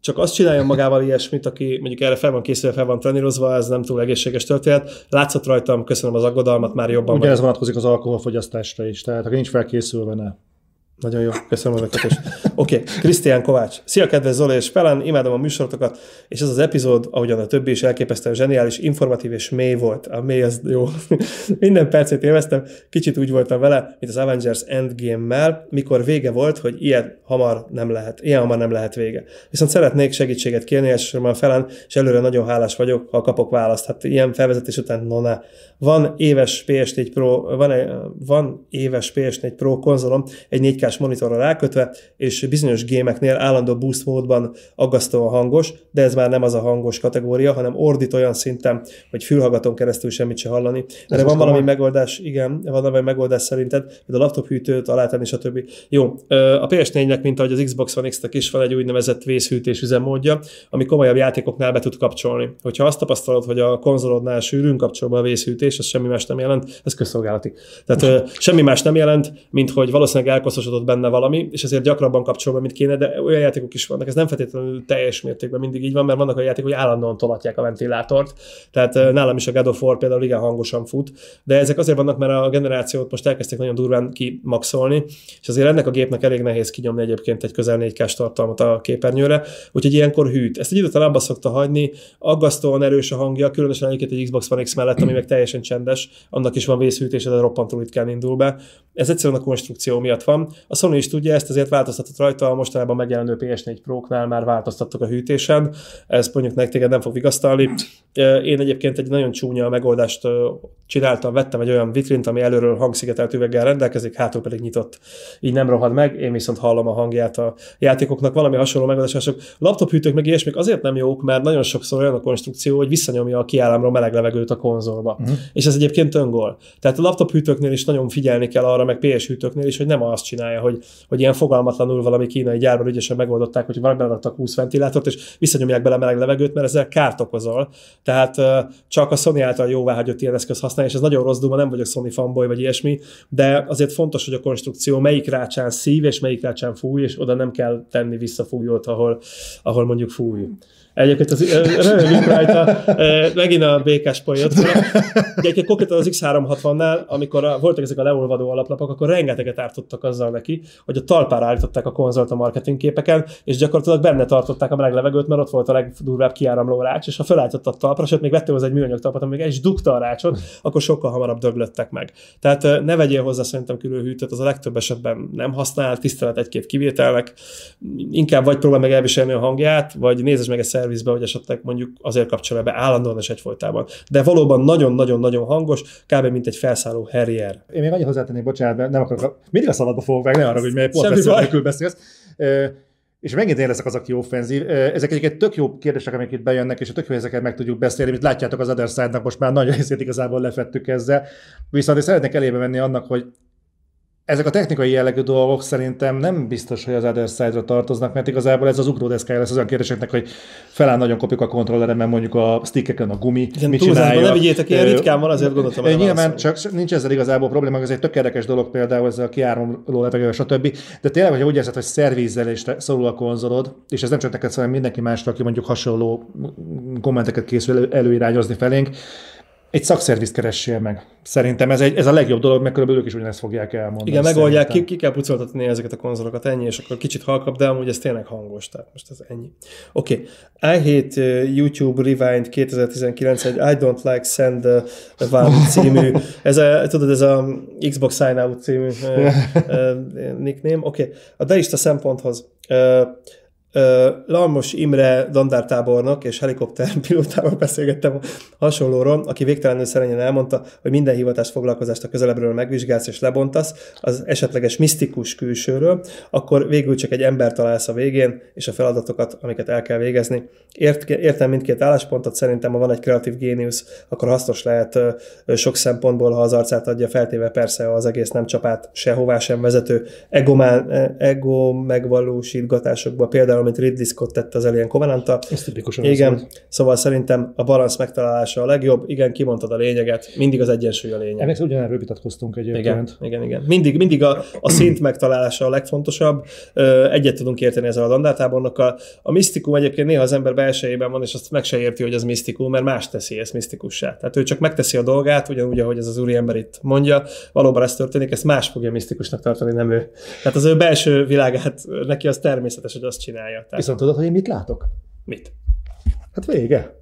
csak azt csinálja magával ilyesmit, aki mondjuk erre fel van készülve, fel van trenírozva, ez nem túl egészséges történet. Látszott rajtam, köszönöm az aggodalmat, már jobban. Ugye ez vonatkozik az alkoholfogyasztásra is, tehát aki nincs felkészülve, ne. Nagyon jó, köszönöm megkötést. Oké, okay. Krisztián Kovács. Szia, kedves Zoli és Pelen, imádom a műsorotokat, és ez az epizód, ahogyan a többi is elképesztően zseniális, informatív és mély volt. A mély az jó. Minden percét élveztem, kicsit úgy voltam vele, mint az Avengers Endgame-mel, mikor vége volt, hogy ilyen hamar nem lehet, ilyen hamar nem lehet vége. Viszont szeretnék segítséget kérni, elsősorban Felen, és előre nagyon hálás vagyok, ha kapok választ. Hát ilyen felvezetés után, no ne. Van éves PS4 Pro, van, van éves PS4 Pro konzolom, egy 4 4K-s monitorra rákötve, és bizonyos gémeknél állandó boost módban aggasztóan hangos, de ez már nem az a hangos kategória, hanem ordít olyan szinten, hogy fülhallgatón keresztül semmit se hallani. De van valami megoldás, igen, van valami megoldás szerinted, hogy a laptop hűtőt alátenni, stb. Jó, a PS4-nek, mint ahogy az Xbox One X-nek is van egy úgynevezett vészhűtés üzemmódja, ami komolyabb játékoknál be tud kapcsolni. Hogyha azt tapasztalod, hogy a konzolodnál sűrűn kapcsolva a vészhűtés, az semmi más nem jelent, ez közszolgálati. Tehát semmi más nem jelent, mint hogy valószínűleg elkoszosodott adott benne valami, és ezért gyakrabban kapcsolva, mint kéne, de olyan játékok is vannak. Ez nem feltétlenül teljes mértékben mindig így van, mert vannak olyan játékok, hogy állandóan tolatják a ventilátort. Tehát nálam is a God of War például igen hangosan fut, de ezek azért vannak, mert a generációt most elkezdték nagyon durván kimaxolni, és azért ennek a gépnek elég nehéz kinyomni egyébként egy közel 4 k tartalmat a képernyőre, úgyhogy ilyenkor hűt. Ezt egy idő után abba szokta hagyni, aggasztóan erős a hangja, különösen egyébként egy Xbox One X mellett, ami meg teljesen csendes, annak is van vészhűtése, de roppantól ritkán indul be. Ez egyszerűen a konstrukció miatt van. A Sony is tudja ezt, ezért változtatott rajta, a mostanában megjelenő PS4 Pro-knál már változtattak a hűtésen, ez mondjuk nektek nem fog vigasztalni. Én egyébként egy nagyon csúnya megoldást csináltam, vettem egy olyan vitrint, ami előről hangszigetelt üveggel rendelkezik, hátul pedig nyitott, így nem rohad meg, én viszont hallom a hangját a játékoknak, valami hasonló megoldások. Laptop hűtők meg ilyesmik azért nem jók, mert nagyon sokszor olyan a konstrukció, hogy visszanyomja a kiállamról meleg levegőt a konzolba. Uh-huh. És ez egyébként öngól. Tehát a laptop hűtőknél is nagyon figyelni kell arra, meg PS hűtőknél is, hogy nem azt csinálja, használja, hogy, hogy ilyen fogalmatlanul valami kínai gyárban ügyesen megoldották, hogy valami beadtak 20 ventilátort, és visszanyomják bele meleg levegőt, mert ezzel kárt okozol. Tehát csak a Sony által jóváhagyott ilyen eszköz használja, és ez nagyon rossz duma, nem vagyok Sony fanboy vagy ilyesmi, de azért fontos, hogy a konstrukció melyik rácsán szív, és melyik rácsán fúj, és oda nem kell tenni visszafújót, ahol, ahol mondjuk fúj. Egyébként az, rövünk rajta, megint a békás polyot. Egyébként konkrétan az X360-nál, amikor a, voltak ezek a leolvadó alaplapok, akkor rengeteget ártottak azzal neki, hogy a talpára állították a konzolt a marketing képeken, és gyakorlatilag benne tartották a meleg levegőt, mert ott volt a legdurvább kiáramló rács, és ha felállított a talpra, sőt még vettél hozzá egy műanyag talpat, amíg egy is dugta a rácsot, akkor sokkal hamarabb döglöttek meg. Tehát ne vegyél hozzá szerintem külön hűtőt, az a legtöbb esetben nem használ, tisztelet egy-két kivételnek, inkább vagy próbál meg elviselni a hangját, vagy nézd meg egy szervizbe, hogy esetleg mondjuk azért kapcsolja be állandóan és egyfolytában. De valóban nagyon-nagyon-nagyon hangos, kb. mint egy felszálló herrier. Én még annyit hozzátennék, bocsánat, nem akarok, mindig a szabadba fogok meg, ne arra, hogy mely pont nélkül beszélsz. És megint én leszek az, aki offenzív. Ezek egyébként tök jó kérdések, amik itt bejönnek, és a tök jó ezeket meg tudjuk beszélni, mint látjátok az Other Side-nak most már nagy részét igazából lefettük ezzel. Viszont én szeretnék elébe menni annak, hogy ezek a technikai jellegű dolgok szerintem nem biztos, hogy az other side-ra tartoznak, mert igazából ez az ugródeszkája lesz az olyan kérdéseknek, hogy feláll nagyon kopjuk a kontrolleren, mert mondjuk a stickeken a gumi, Igen, mit csinálja. Ne vigyétek, ilyen ritkán van, azért gondoltam. hogy Nyilván csak nincs ezzel igazából probléma, ez egy tök érdekes dolog például ez a kiáramló levegő, stb. De tényleg, hogy úgy érzed, hogy szervízzelésre szorul a konzolod, és ez nem csak neked, szóval mindenki másra, aki mondjuk hasonló kommenteket készül előirányozni felénk, egy szakszervizt keressél meg. Szerintem ez, egy, ez a legjobb dolog, mert körülbelül ők is ugyanezt fogják elmondani. Igen, megoldják, ki, ki kell pucoltatni ezeket a konzolokat, ennyi, és akkor kicsit halkabb, de amúgy ez tényleg hangos, tehát most ez ennyi. Oké, okay. I Hate uh, YouTube Rewind 2019, egy I Don't Like Send uh, One című, ez a, tudod, ez a Xbox Sign Out című uh, uh, nickname. Oké, okay. a deista szemponthoz. Uh, Lalmos Imre dandártábornok és helikopterpilótával beszélgettem hasonlóról, aki végtelenül szerenyen elmondta, hogy minden hivatást foglalkozást a közelebbről megvizsgálsz és lebontasz az esetleges misztikus külsőről, akkor végül csak egy ember találsz a végén, és a feladatokat, amiket el kell végezni. Ért, értem mindkét álláspontot, szerintem ha van egy kreatív géniusz, akkor hasznos lehet sok szempontból, ha az arcát adja, feltéve persze az egész nem csapát sehová sem vezető egomán, ego megvalósítgatásokba, például amit Ridley Scott tette az Alien covenant Ez tipikusan Igen, szóval szerintem a balansz megtalálása a legjobb. Igen, kimondtad a lényeget, mindig az egyensúly a lényeg. Ennek ugyanerről vitatkoztunk egyébként. Igen, igen, igen. Mindig, mindig a, a szint megtalálása a legfontosabb. Egyet tudunk érteni ezzel a dandártábornokkal. A misztikum egyébként néha az ember belsejében van, és azt meg se érti, hogy az misztikum, mert más teszi ezt misztikussá. Tehát ő csak megteszi a dolgát, ugyanúgy, ahogy ez az úriember itt mondja. Valóban ez történik, ezt más fogja misztikusnak tartani, nem ő. Tehát az ő belső világát neki az természetes, hogy azt csinálja. Tehát... Viszont tudod, hogy én mit látok? Mit? Hát vége.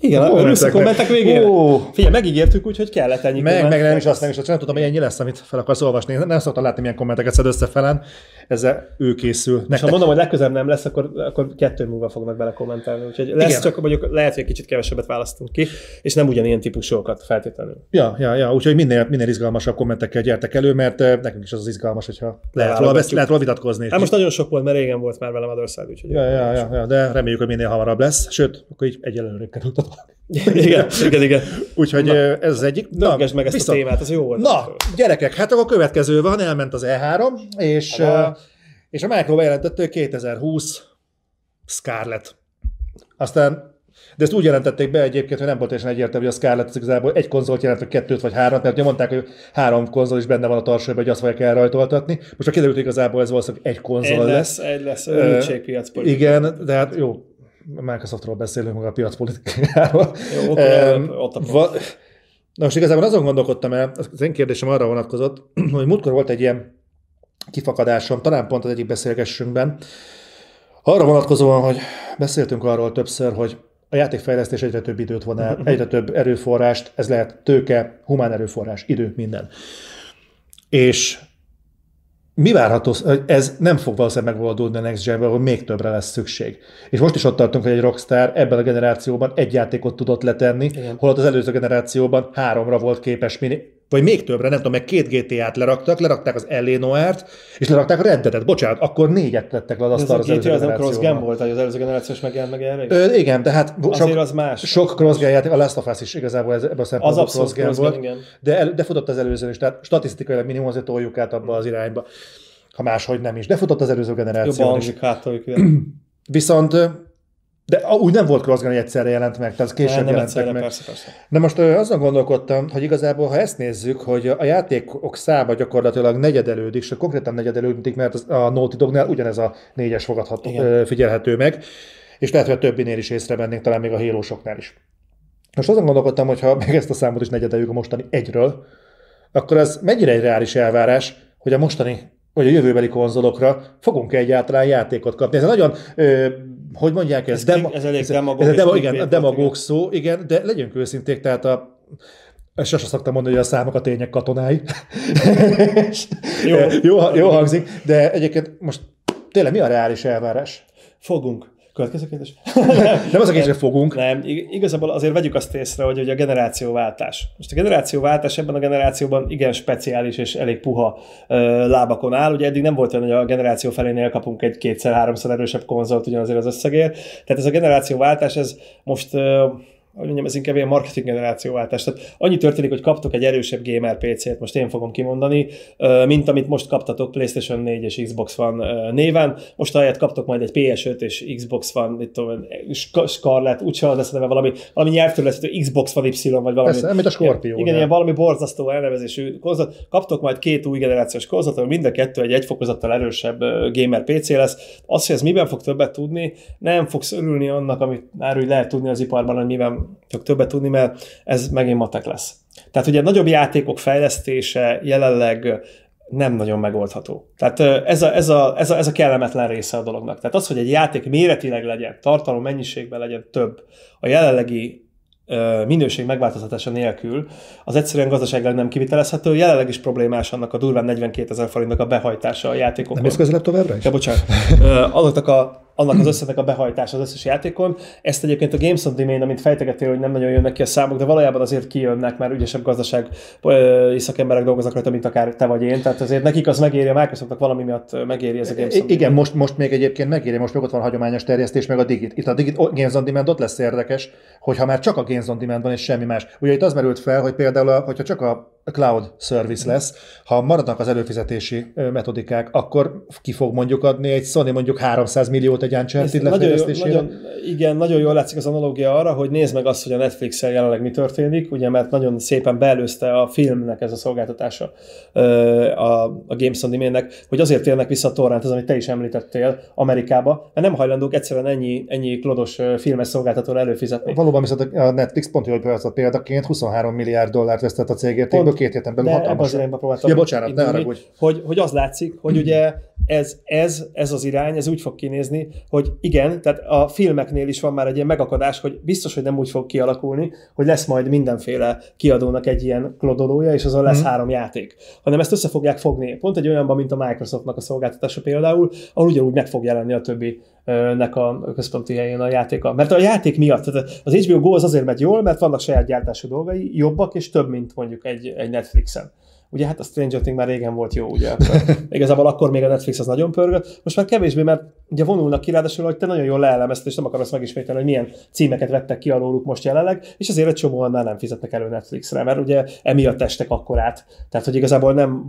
Igen, a kommentek, kommentek végén. Ó. Figyelj, megígértük úgy, hogy kellett ennyi meg, komment. Meg nem is azt nem is azt nem tudom, hogy ennyi lesz, amit fel akarsz olvasni. Nem szoktam látni, milyen kommenteket szed össze felen. Ezzel ő készül. És ha mondom, hogy legközelebb nem lesz, akkor, akkor kettő múlva fognak bele kommentelni. Úgyhogy lesz, Igen. csak mondjuk lehet, hogy egy kicsit kevesebbet választunk ki, és nem ugyanilyen típusúakat feltétlenül. Ja, ja, ja. Úgyhogy minél, minél izgalmasabb kommentekkel gyertek elő, mert eh, nekünk is az, az izgalmas, hogyha lehet róla, besz, lehet róla vitatkozni. Hát most nagyon sok volt, mert régen volt már velem a úgyhogy. Ja, ja, ja, ja, de reméljük, hogy minél hamarabb lesz. Sőt, akkor így egyelőre kerültetek. igen, igen, igen. Úgyhogy Na, ez az egyik. Na, meg ezt viszont, a témát, ez jó volt. Na, gyerekek, hát akkor a következő van, elment az E3, és, uh, és a Micro bejelentette 2020 Scarlett. Aztán de ezt úgy jelentették be egyébként, hogy nem volt teljesen egyértelmű, hogy a Scarlett az igazából egy konzolt jelent, vagy kettőt, vagy hármat, mert ugye mondták, hogy három konzol is benne van a tarsajban, hogy azt fogják elrajtoltatni. Most már kiderült, hogy igazából ez valószínűleg egy konzol egy lesz. Egy lesz, egy uh, Igen, de hát jó, Microsoftról beszélünk, meg a piacpolitikáról. Jó, okay, um, ott a va- Na most igazából azon gondolkodtam el, az én kérdésem arra vonatkozott, hogy múltkor volt egy ilyen kifakadásom, talán pont az egyik beszélgessünkben, arra vonatkozóan, hogy beszéltünk arról többször, hogy a játékfejlesztés egyre több időt von el, egyre több erőforrást, ez lehet tőke, humán erőforrás, idő, minden. És mi várható, ez nem fog valószínűleg megoldódni a Next gen hogy még többre lesz szükség. És most is ott tartunk, hogy egy Rockstar ebben a generációban egy játékot tudott letenni, Igen. holott az előző generációban háromra volt képes mini, vagy még többre, nem tudom, meg két GTA-t leraktak, lerakták az Eleanor-t, és lerakták a Red Bocsánat, akkor négyet tettek le az asztalra az előző generációban. Ez cross volt, hogy az előző generációs megjelent meg erre? Ö, igen, de hát sok, az más. sok cross játék, a Last of Us is igazából ez, ebben a szempontból az cross, cross volt, igen. de, el, de futott az előző is, tehát statisztikailag minimum azért toljuk át abba az irányba. ha máshogy nem is. De futott az előző generáció. Jobban hangzik hátul, Viszont de úgy nem volt crossgun, hogy egyszerre jelent meg, tehát később nem jelentek egyszerre, meg. persze, persze. De most ö, azon gondolkodtam, hogy igazából, ha ezt nézzük, hogy a játékok száma gyakorlatilag negyedelődik, és konkrétan negyedelődik, mert a Naughty Dognál ugyanez a négyes fogadható, ö, figyelhető meg, és lehet, hogy a többinél is észrevennénk, talán még a hélósoknál is. Most azon gondolkodtam, hogy ha meg ezt a számot is negyedeljük a mostani egyről, akkor az mennyire egy reális elvárás, hogy a mostani vagy a jövőbeli konzolokra fogunk egyáltalán játékot kapni. Ez nagyon, ö, hogy mondják Ez ezt? klik- ez elég demagóg ez a és demo, clickbait igen, a demagóg szó, igen, de legyünk őszinték, tehát a sose szoktam mondani, hogy a számok a tények katonái. Jó. jó, jó hangzik, de egyébként most tényleg mi a reális elvárás? Fogunk. Következő kérdés? Nem az a kérdés, fogunk. Nem, ig- igazából azért vegyük azt észre, hogy, hogy a generációváltás. Most a generációváltás ebben a generációban igen speciális és elég puha ö, lábakon áll. Ugye eddig nem volt olyan, hogy a generáció felénél kapunk egy kétszer-háromszor erősebb konzolt ugyanazért az összegért. Tehát ez a generációváltás, ez most ö, hogy mondjam, ez inkább ilyen marketing generációváltás. Tehát annyi történik, hogy kaptok egy erősebb gamer PC-t, most én fogom kimondani, mint amit most kaptatok PlayStation 4 és Xbox One ö, néven. Most ahelyett kaptok majd egy PS5 és Xbox One, mit tudom, Scarlett, úgyse az lesz neve, valami, valami nyelvterületű Xbox One Y, vagy valami. Persze, mint a Scorpio, Igen, nem? ilyen valami borzasztó elnevezésű konzolt. Kaptok majd két új generációs konzolt, ami mind a kettő egy egyfokozattal erősebb gamer PC lesz. Az, hogy ez miben fog többet tudni, nem fogsz örülni annak, amit már úgy lehet tudni az iparban, hogy miben fog többet tudni, mert ez megint matek lesz. Tehát ugye nagyobb játékok fejlesztése jelenleg nem nagyon megoldható. Tehát ez a, ez, a, ez, a, ez a kellemetlen része a dolognak. Tehát az, hogy egy játék méretileg legyen, tartalom mennyiségben legyen több, a jelenlegi minőség megváltoztatása nélkül, az egyszerűen gazdaságilag nem kivitelezhető. Jelenleg is problémás annak a durván 42 ezer forintnak a behajtása a játékokon. Nem közelebb továbbra is? Ja, bocsánat. Azoknak a, annak az összegnek a behajtása az összes játékon. Ezt egyébként a Games on Demand, amit fejtegettél, hogy nem nagyon jönnek ki a számok, de valójában azért kijönnek, mert ügyesebb gazdaság szakemberek dolgoznak rajta, mint akár te vagy én. Tehát azért nekik az megéri, a Microsoftnak valami miatt megéri ez a Games igen, most, most még egyébként megéri, most még ott van a hagyományos terjesztés, meg a Digit. Itt a Digit o, Games on Demand ott lesz érdekes, hogyha már csak a Games on Demand van, és semmi más. Ugye itt az merült fel, hogy például, a, hogyha csak a cloud service lesz, ha maradnak az előfizetési metodikák, akkor ki fog mondjuk adni egy Sony mondjuk 300 milliót egy Uncharted lefejlesztésére? nagyon, igen, nagyon jól látszik az analógia arra, hogy nézd meg azt, hogy a Netflix-el jelenleg mi történik, ugye, mert nagyon szépen beelőzte a filmnek ez a szolgáltatása a, a Games on Demand-nek, hogy azért térnek vissza a torrent, ez, amit te is említettél Amerikába, mert nem hajlandók egyszerűen ennyi, ennyi klodos filmes szolgáltatóra előfizetni. Valóban viszont a Netflix pont jól például példaként 23 milliárd dollárt vesztett a cégértékből két héten belül De ebben az hatalmas. próbáltam Ja, bocsánat, ne indulni, haragudj. hogy, hogy az látszik, hogy ugye ez, ez, ez az irány, ez úgy fog kinézni, hogy igen, tehát a filmeknél is van már egy ilyen megakadás, hogy biztos, hogy nem úgy fog kialakulni, hogy lesz majd mindenféle kiadónak egy ilyen klodolója, és azon lesz Mhm. három játék, hanem ezt össze fogják fogni. Pont egy olyanban, mint a Microsoftnak a szolgáltatása például, ahol ugyanúgy meg fog jelenni a többi nek a központi helyén a játéka. Mert a játék miatt, tehát az HBO Go az azért megy jól, mert vannak saját gyártású dolgai, jobbak és több, mint mondjuk egy, egy Netflixen. Ugye hát a Stranger Things már régen volt jó, ugye? Igazából akkor még a Netflix az nagyon pörgött, most már kevésbé, mert ugye vonulnak ki, ráadásul, hogy te nagyon jól leelemezted, és nem akarom ezt megismételni, hogy milyen címeket vettek ki alóluk most jelenleg, és azért egy csomóan már nem fizetnek elő Netflixre, mert ugye emiatt estek akkor át. Tehát, hogy igazából nem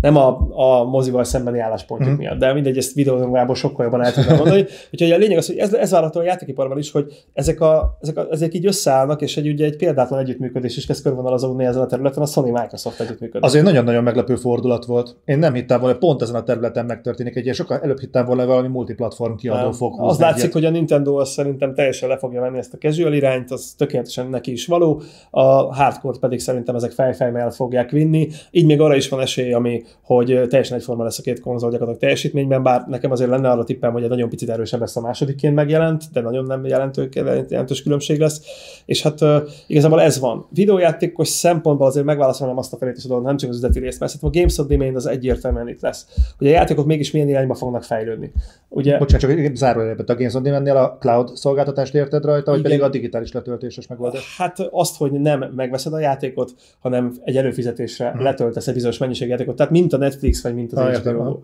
nem a, a mozival szembeni álláspontjuk mm. miatt, de mindegy, ezt videózóngából sokkal jobban el tudom mondani. Úgyhogy a lényeg az, hogy ez, ez várható a játékiparban is, hogy ezek, a, ezek, a, ezek így összeállnak, és egy, ugye egy példátlan együttműködés is kezd körvonalazódni ezen a területen, a Sony-Microsoft együttműködés. Azért nagyon-nagyon meglepő fordulat volt. Én nem hittem volna, hogy pont ezen a területen megtörténik egy ilyen, sokkal előbb hittem volna, hogy valami multiplatform kiadó Nem. fog Az látszik, egyet. hogy a Nintendo az szerintem teljesen le fogja venni ezt a casual irányt, az tökéletesen neki is való, a hardcore pedig szerintem ezek fejfejmel fogják vinni, így még arra is van esély, ami, hogy teljesen egyforma lesz a két konzol gyakorlatilag teljesítményben, bár nekem azért lenne arra tippem, hogy egy nagyon picit erősebb lesz a másodikként megjelent, de nagyon nem jelentő, jelentős különbség lesz, és hát uh, igazából ez van. Videójátékos szempontból azért megválaszolom azt a felét is dolgot, nem csak az üzleti részt, mert a Games of Demand az egyértelműen itt lesz. Ugye a játékok mégis milyen irányba fognak fejlődni. Ugye, Bocsánat, csak zárójelben, a Games on Demand-nél a cloud szolgáltatást érted rajta, vagy pedig a digitális letöltéses megoldás? Hát azt, hogy nem megveszed a játékot, hanem egy előfizetésre Mhm. letöltesz egy bizonyos mennyiségű játékot. Tehát tehát mint a Netflix, vagy mint az Ah, HBO.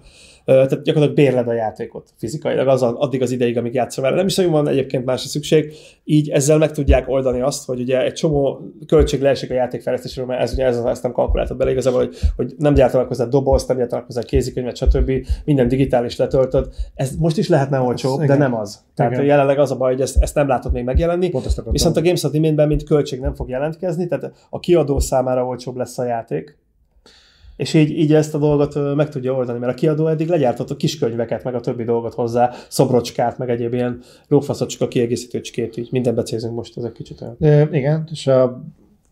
Tehát gyakorlatilag bérled a játékot fizikailag, az, addig az ideig, amíg játszol vele. Nem is nagyon van egyébként másra szükség, így ezzel meg tudják oldani azt, hogy ugye egy csomó költség leesik a játékfejlesztésről, mert ez ugye ez, ezt nem kalkuláltad bele igazából, hogy, hogy nem gyártanak hozzá dobozt, nem gyártanak hozzá kézikönyvet, stb. Minden digitális letöltöd. Ez most is lehetne olcsóbb, de igen. nem az. Tehát Igen. jelenleg az a baj, hogy ezt, ezt nem látod még megjelenni. Viszont a Games of Imainben mint költség nem fog jelentkezni, tehát a kiadó számára olcsóbb lesz a játék. És így, így ezt a dolgot meg tudja oldani, mert a kiadó eddig legyártott a kiskönyveket, meg a többi dolgot hozzá, szobrocskát, meg egyéb ilyen lófaszocska kiegészítőcskét, így minden becézünk most, ez egy kicsit olyan. Ö, igen, és a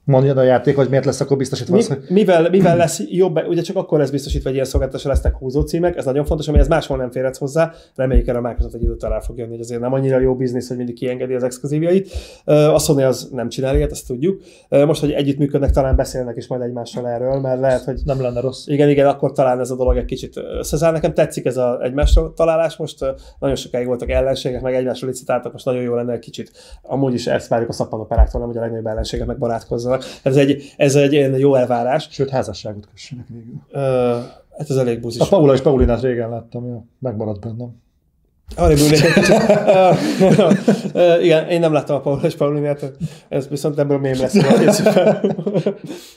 mondjad a játék, hogy miért lesz akkor biztosítva Mi, az, hogy mivel, mivel lesz jobb, ugye csak akkor lesz biztosítva, hogy ilyen szolgáltatásra lesznek húzó címek, ez nagyon fontos, amihez máshol nem férhetsz hozzá, reméljük erre a Microsoft egy idő után rá fog jönni, hogy azért nem annyira jó biznisz, hogy mindig kiengedi az exkluzívjait. A Sony az nem csinál ilyet, ezt tudjuk. Most, hogy együttműködnek, talán beszélnek is majd egymással erről, mert lehet, hogy nem lenne rossz. igen, igen, akkor talán ez a dolog egy kicsit összezáll. Nekem tetszik ez a egymásra találás most. Nagyon sokáig voltak ellenségek, meg egymásról licitáltak, most nagyon jó lenne egy kicsit. Amúgy is ezt várjuk a szappanoperáktól, nem, hogy a legnagyobb ellenségek meg barátkozzanak. Ez egy, ez egy jó elvárás. Sőt, házasságot kössenek végül. Ö, hát ez elég buzis. A Paula és Paulinát régen láttam, ja. megmaradt bennem. Arra egy kicsit. Igen, én nem láttam a Paul és Paulinát, ez viszont ebből mém lesz.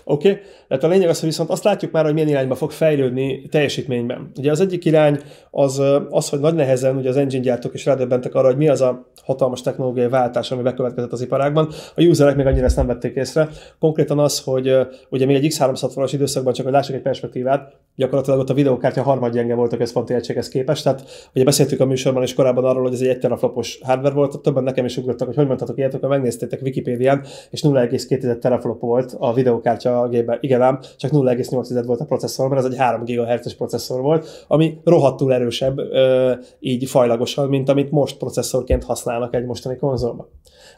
Oké, okay. tehát a lényeg az, hogy viszont azt látjuk már, hogy milyen irányba fog fejlődni teljesítményben. Ugye az egyik irány az, az hogy nagy nehezen ugye az engine gyártók is rádöbbentek arra, hogy mi az a hatalmas technológiai váltás, ami bekövetkezett az iparágban. A userek még annyira ezt nem vették észre. Konkrétan az, hogy ugye még egy X360-as időszakban, csak hogy lássuk egy perspektívát, gyakorlatilag ott a videókártya harmadgyenge volt a központi egységhez képest. Tehát ugye beszéltük a műsorban is korábban arról, hogy ez egy 1 teraflopos hardware volt, többen nekem is ugrottak, hogy hogy mondhatok ilyet, akkor megnéztétek Wikipédián, és 0,2 teraflop volt a videókártya gépben. Igen ám, csak 0,8 volt a processzor, mert ez egy 3 GHz-es processzor volt, ami rohadtul erősebb így fajlagosan, mint amit most processzorként használnak egy mostani konzolban.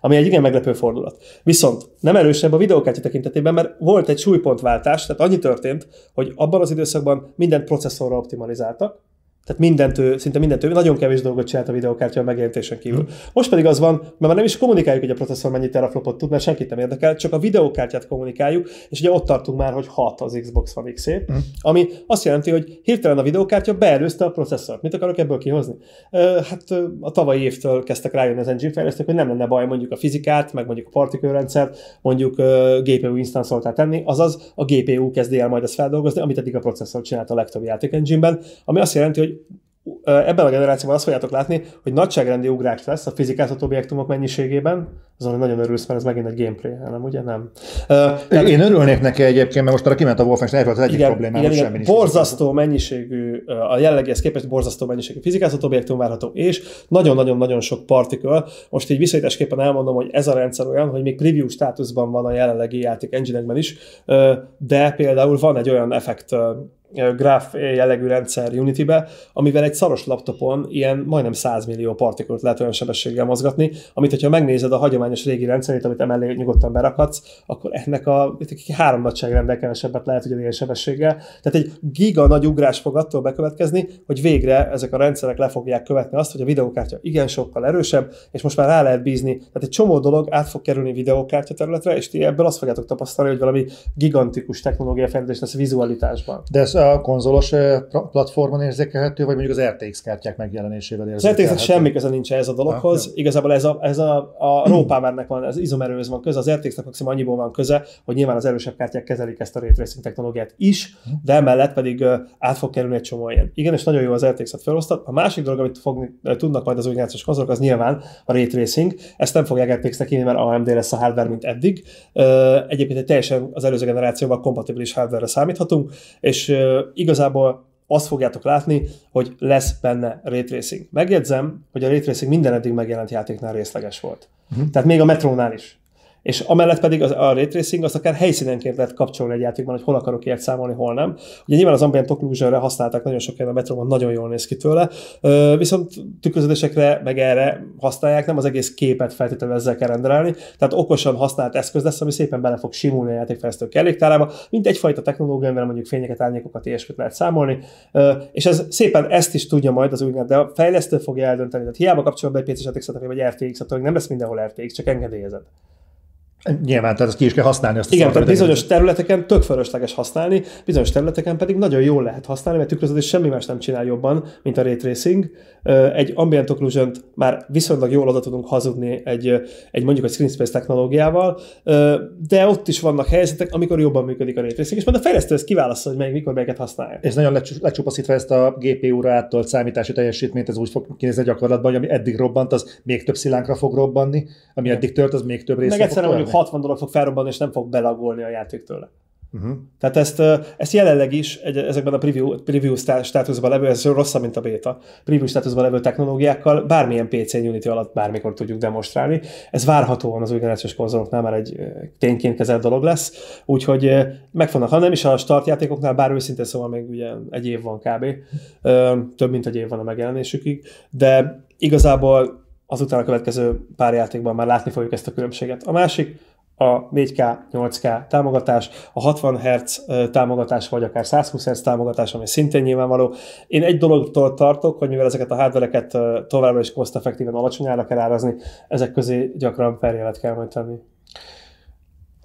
Ami egy igen meglepő fordulat. Viszont nem erősebb a videókártya tekintetében, mert volt egy súlypontváltás, tehát annyi történt, hogy abban az időszakban mindent processzorra optimalizáltak, tehát mindent ő, szinte mindent ő, nagyon kevés dolgot csinált a videókártya a megjelenítésen kívül. Mhm. Most pedig az van, mert már nem is kommunikáljuk, hogy a processzor mennyi teraflopot tud, mert senkit nem érdekel, csak a videókártyát kommunikáljuk, és ugye ott tartunk már, hogy 6 az Xbox One x Mhm. ami azt jelenti, hogy hirtelen a videókártya beelőzte a processzort. Mit akarok ebből kihozni? Ö, Hát a tavalyi évtől kezdtek rájönni az engine fejlesztők, hogy nem lenne baj mondjuk a fizikát, meg mondjuk a partikőrendszert, mondjuk ö, GPU instance tenni, azaz a GPU kezdi el majd ezt feldolgozni, amit eddig a processzor csinált a legtöbb játék engine-ben, ami azt jelenti, hogy ö, ebben a generációban azt fogjátok látni, hogy nagyságrendi ugrás lesz a fizikázható objektumok mennyiségében, azon nagyon örülsz, mert ez megint egy gameplay, nem ugye? Nem. Tehát... Én örülnék neki egyébként, mert most arra kiment a Wolfenstein, ez az egyik igen, problémám, igen, hogy igen. semmi borzasztó mennyiségű, a jellegihez képest borzasztó mennyiségű fizikázható objektum várható, és nagyon-nagyon-nagyon sok partikel. Most így viszonyításképpen elmondom, hogy ez a rendszer olyan, hogy még preview státuszban van a jelenlegi játék engine is, de például van egy olyan effekt graph jellegű rendszer Unity-be, amivel egy szaros laptopon ilyen majdnem 100 millió partikült lehet olyan sebességgel mozgatni, amit hogyha megnézed a hagyományos régi rendszerét, amit emellé nyugodtan berakhatsz, akkor ennek a három nagyságrendel kevesebbet lehet ugyanilyen sebességgel. Tehát egy giga nagy ugrás fog attól bekövetkezni, hogy végre ezek a rendszerek le fogják követni azt, hogy a videókártya igen sokkal erősebb, és most már rá lehet bízni. Tehát egy csomó dolog át fog kerülni videókártya területre, és ti ebből azt fogjátok tapasztalni, hogy valami gigantikus technológia fejlődés lesz vizualitásban. De ez a konzolos platformon érzékelhető, vagy mondjuk az RTX kártyák megjelenésével Az érzékelhető? RTX-nek semmi köze nincs ez a dologhoz. Ah, Igazából ez a, ez a, a raw powernek van, az izomerőhöz van köze, az RTX-nek maximum annyiból van köze, hogy nyilván az erősebb kártyák kezelik ezt a ray tracing technológiát is, de emellett pedig át fog kerülni egy csomó ilyen. Igen, és nagyon jó az RTX-et felosztat. A másik dolog, amit fogni, uh, tudnak majd az új generációs konzolok, az nyilván a ray tracing. Ezt nem fogják RTX-nek írni, mert AMD lesz a hardware, mint eddig. Egyébként egy teljesen az előző generációval kompatibilis hardware-re számíthatunk, és igazából azt fogjátok látni, hogy lesz benne ray tracing. Megjegyzem, hogy a ray tracing minden eddig megjelent játéknál részleges volt. Uh-huh. Tehát még a metrónál is. És amellett pedig az, a ray tracing azt akár helyszínenként lehet kapcsolni egy játékban, hogy hol akarok ilyet számolni, hol nem. Ugye nyilván az ambient occlusion-re használták nagyon sok a metróban, nagyon jól néz ki tőle, viszont tükröződésekre meg erre használják, nem az egész képet feltétlenül ezzel kell rendelni, tehát okosan használt eszköz lesz, ami szépen bele fog simulni a játékfejlesztő kelléktárába, mint egyfajta technológia, amivel mondjuk fényeket, árnyékokat, ilyesmit lehet számolni, és ez szépen ezt is tudja majd az úgynevezett, de a fejlesztő fogja eldönteni, tehát hiába kapcsolod be egy PC-s vagy RTX-et, nem lesz mindenhol RTX, csak engedélyezed. Nyilván, tehát ezt ki is kell használni. Azt Igen, tehát bizonyos területeken tök fölösleges használni, bizonyos területeken pedig nagyon jól lehet használni, mert tükröződés semmi más nem csinál jobban, mint a ray tracing. Egy ambient occlusion már viszonylag jól oda tudunk hazudni egy, egy mondjuk egy screen space technológiával, de ott is vannak helyzetek, amikor jobban működik a ray tracing, és majd a fejlesztő ezt kiválaszol, hogy melyik, mikor melyiket használja. És nagyon lecsupaszítva ezt a GPU-ra átolt számítási teljesítményt, ez úgy fog kinézni gyakorlatban, hogy ami eddig robbant, az még több szilánkra fog robbanni, ami eddig tört, az még több részre Meg egyszerűen mondjuk 60 dolog fog felrobbanni, és nem fog belagolni a játék tőle. Uh-huh. Tehát ezt, ezt jelenleg is egy, ezekben a preview, preview státuszban levő, ez rosszabb, mint a beta, preview státuszban levő technológiákkal bármilyen PC Unity alatt bármikor tudjuk demonstrálni. Ez várhatóan az új generációs konzoloknál már egy tényként kezelt dolog lesz, úgyhogy meg fognak, ha nem is a start játékoknál, bár őszintén szóval még ugye egy év van kb. Több mint egy év van a megjelenésükig, de igazából azután a következő pár játékban már látni fogjuk ezt a különbséget. A másik, a 4K, 8K támogatás, a 60 Hz támogatás, vagy akár 120 Hz támogatás, ami szintén nyilvánvaló. Én egy dologtól tartok, hogy mivel ezeket a hardvereket továbbra is cost-effektíven alacsonyára kell árazni, ezek közé gyakran feljelet kell majd tenni.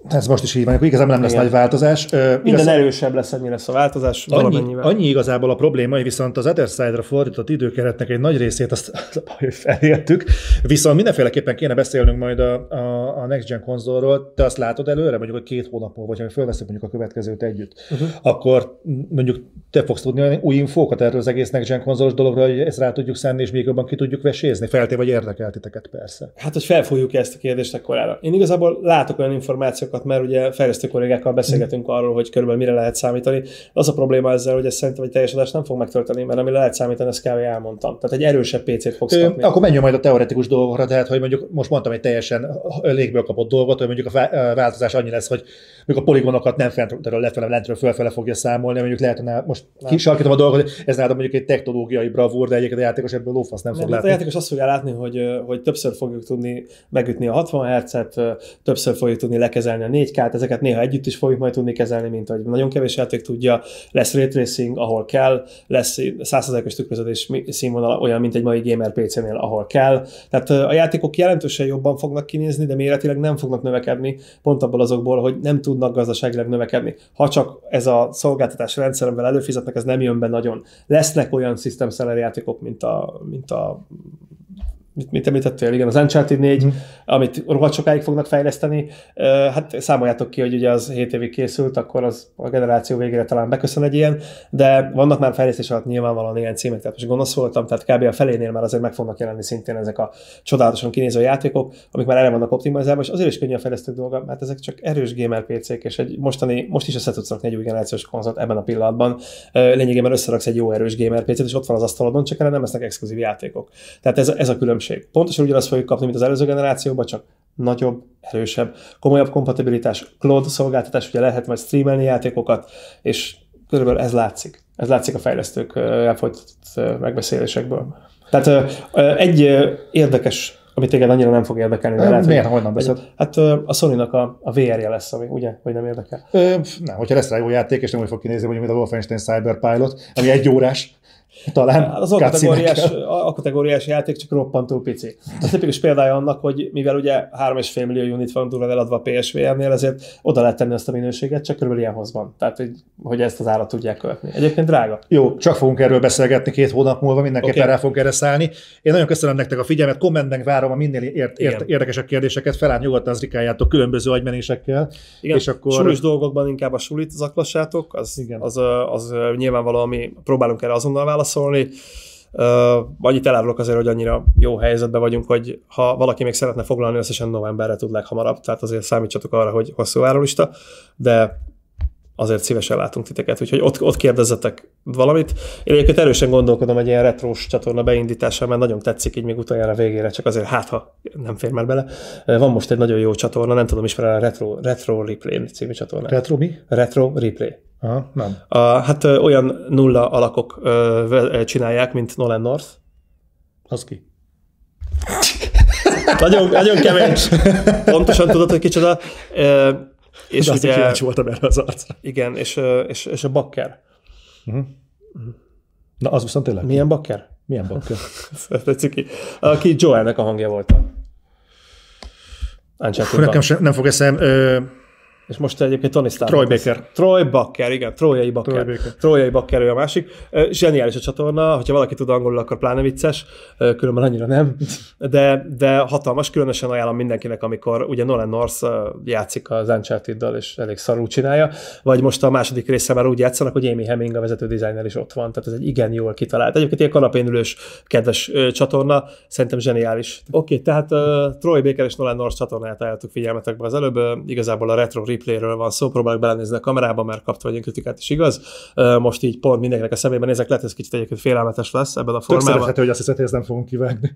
Ez most is így van, igazából nem lesz Igen. nagy változás. Minden igaz... erősebb lesz, ennyi lesz a változás. Annyi, annyi igazából a probléma, hogy viszont az Other Side-ra fordított időkeretnek egy nagy részét azt, azt feléltük, viszont mindenféleképpen kéne beszélnünk majd a, a, a Next Gen konzolról. Te azt látod előre, mondjuk, hogy két hónapból, vagy ha felveszünk mondjuk a következőt együtt, uh-huh. akkor mondjuk te fogsz tudni új infókat erről az egész Next Gen konzolos dologról, hogy ezt rá tudjuk szenni, és még jobban ki tudjuk vesézni. Feltéve, vagy érdekeltiteket persze. Hát, hogy felfogjuk ezt a kérdést akkor Én igazából látok olyan információkat, adatokat, mert ugye fejlesztő kollégákkal beszélgetünk arról, hogy körülbelül mire lehet számítani. Az a probléma ezzel, hogy ez szerintem egy teljes adást nem fog megtölteni, mert amire lehet számítani, ezt kb. elmondtam. Tehát egy erősebb PC-t fogsz kapni. Akkor menjünk majd a teoretikus dolgokra, tehát hogy mondjuk most mondtam egy teljesen légből kapott dolgot, hogy mondjuk a változás annyi lesz, hogy mondjuk a poligonokat nem fentről lefele, lentről fölfele fogja számolni, mondjuk lehet, hogy most kisarkítom a dolgot, ez nálam mondjuk egy technológiai bravúr, de egyébként a játékos ebből lófasz nem, nem fog látni. A játékos azt fogja látni, hogy, hogy többször fogjuk tudni megütni a 60 Hz-et, többször fogjuk tudni lekezelni a 4K-t, ezeket néha együtt is fogjuk majd tudni kezelni, mint hogy nagyon kevés játék tudja, lesz ray tracing, ahol kell, lesz 100%-os tükröződés színvonal olyan, mint egy mai gamer PC-nél, ahol kell. Tehát a játékok jelentősen jobban fognak kinézni, de méretileg nem fognak növekedni, pont abból azokból, hogy nem tudnak gazdaságilag növekedni. Ha csak ez a szolgáltatás rendszeremvel előfizetnek, ez nem jön be nagyon. Lesznek olyan system seller játékok, mint a, mint a mit, mit említettél, igen, az Uncharted 4, mm. amit rohadt sokáig fognak fejleszteni, hát számoljátok ki, hogy ugye az 7 évig készült, akkor az a generáció végére talán beköszön egy ilyen, de vannak már fejlesztés alatt nyilvánvalóan ilyen címek, tehát most gonosz voltam, tehát kb. a felénél már azért meg fognak jelenni szintén ezek a csodálatosan kinéző játékok, amik már erre vannak optimalizálva, és azért is könnyű a fejlesztő dolga, mert ezek csak erős gamer PC-k, és egy mostani, most is össze tudsz rakni egy új generációs konzolt ebben a pillanatban. Lényegében összeraksz egy jó erős gamer PC-t, és ott van az asztalodon, csak erre nem lesznek exkluzív játékok. Tehát ez, ez a különbség különbség. Pontosan ugyanazt fogjuk kapni, mint az előző generációban, csak nagyobb, erősebb, komolyabb kompatibilitás, cloud szolgáltatás, ugye lehet majd streamelni játékokat, és körülbelül ez látszik. Ez látszik a fejlesztők elfolytatott megbeszélésekből. Tehát egy érdekes amit téged annyira nem fog érdekelni. De lehet, miért, hogy, beszél? Hát a Sony-nak a, a VR-je lesz, ami ugye, vagy nem érdekel? Ö, nem, hogyha lesz rá jó játék, és nem úgy fog kinézni, hogy mint a Wolfenstein Cyber Pilot, ami egy órás, talán az a kategóriás, a kategóriás játék csak roppantó pici. A tipikus példája annak, hogy mivel ugye 3,5 millió unit van durva eladva a PSVR-nél, ezért oda lehet tenni azt a minőséget, csak körülbelül ilyen hozban. Tehát, hogy, hogy ezt az árat tudják követni. Egyébként drága. Jó, csak fogunk erről beszélgetni két hónap múlva, mindenképpen okay. rá fogunk erre szállni. Én nagyon köszönöm nektek a figyelmet, kommentben várom a minél ért, ért, érdekesebb kérdéseket, felállt nyugodtan az rikájátok különböző agymenésekkel. Igen, és akkor... Sulis dolgokban inkább a sulit zaklassátok, az, Igen. az, az, az nyilvánvaló, ami próbálunk erre azonnal válaszolni válaszolni. Uh, annyit elárulok azért, hogy annyira jó helyzetben vagyunk, hogy ha valaki még szeretne foglalni, összesen novemberre tud leghamarabb, tehát azért számítsatok arra, hogy hosszú árulista, de azért szívesen látunk titeket, úgyhogy ott, ott kérdezzetek valamit. Én egyébként erősen gondolkodom egy ilyen retrós csatorna beindítása, mert nagyon tetszik így még utoljára végére, csak azért hát, ha nem fér már bele. Van most egy nagyon jó csatorna, nem tudom ismerni a Retro, Retro Replay című csatorna. Retro mi? Retro Replay. Aha, nem. A, hát ö, olyan nulla alakok ö, ö, csinálják, mint Nolan North. Az ki? nagyon, nagyon kevés. Pontosan tudod, hogy kicsoda. Ö, és De ugye, kíváncsi voltam erre az arcra. Igen, és, és, és a Bakker. Uh-huh. Na, az viszont tényleg. Milyen Bakker? Milyen Bakker? Tetszik ki. Aki Joelnek a hangja volt. Nekem sem, nem fog eszem. Ö, és most egyébként Tony Stark. Troy Baker. Troy Baker, igen, Troyai Baker. Troy Baker. Troyai Baker ő a másik. Zseniális a csatorna, hogyha valaki tud angolul, akkor pláne vicces, különben annyira nem. De, de hatalmas, különösen ajánlom mindenkinek, amikor ugye Nolan North játszik az uncharted és elég szarul csinálja, vagy most a második része már úgy játszanak, hogy Amy Hemming, a vezető designer is ott van, tehát ez egy igen jól kitalált. Egyébként ilyen kanapén ülős, kedves csatorna, szerintem zseniális. Oké, okay, tehát uh, Troy Baker és Nolan North csatornáját ajánlottuk figyelmetekbe az előbb, Ö, igazából a retro replayről van szó, próbálok belenézni a kamerába, mert kapta vagy kritikát is igaz. Most így pont mindenkinek a szemében nézek, lehet, ez kicsit egyébként félelmetes lesz ebben a tök formában. szerethető, hogy azt hiszed, hogy ezt nem fogunk kivágni.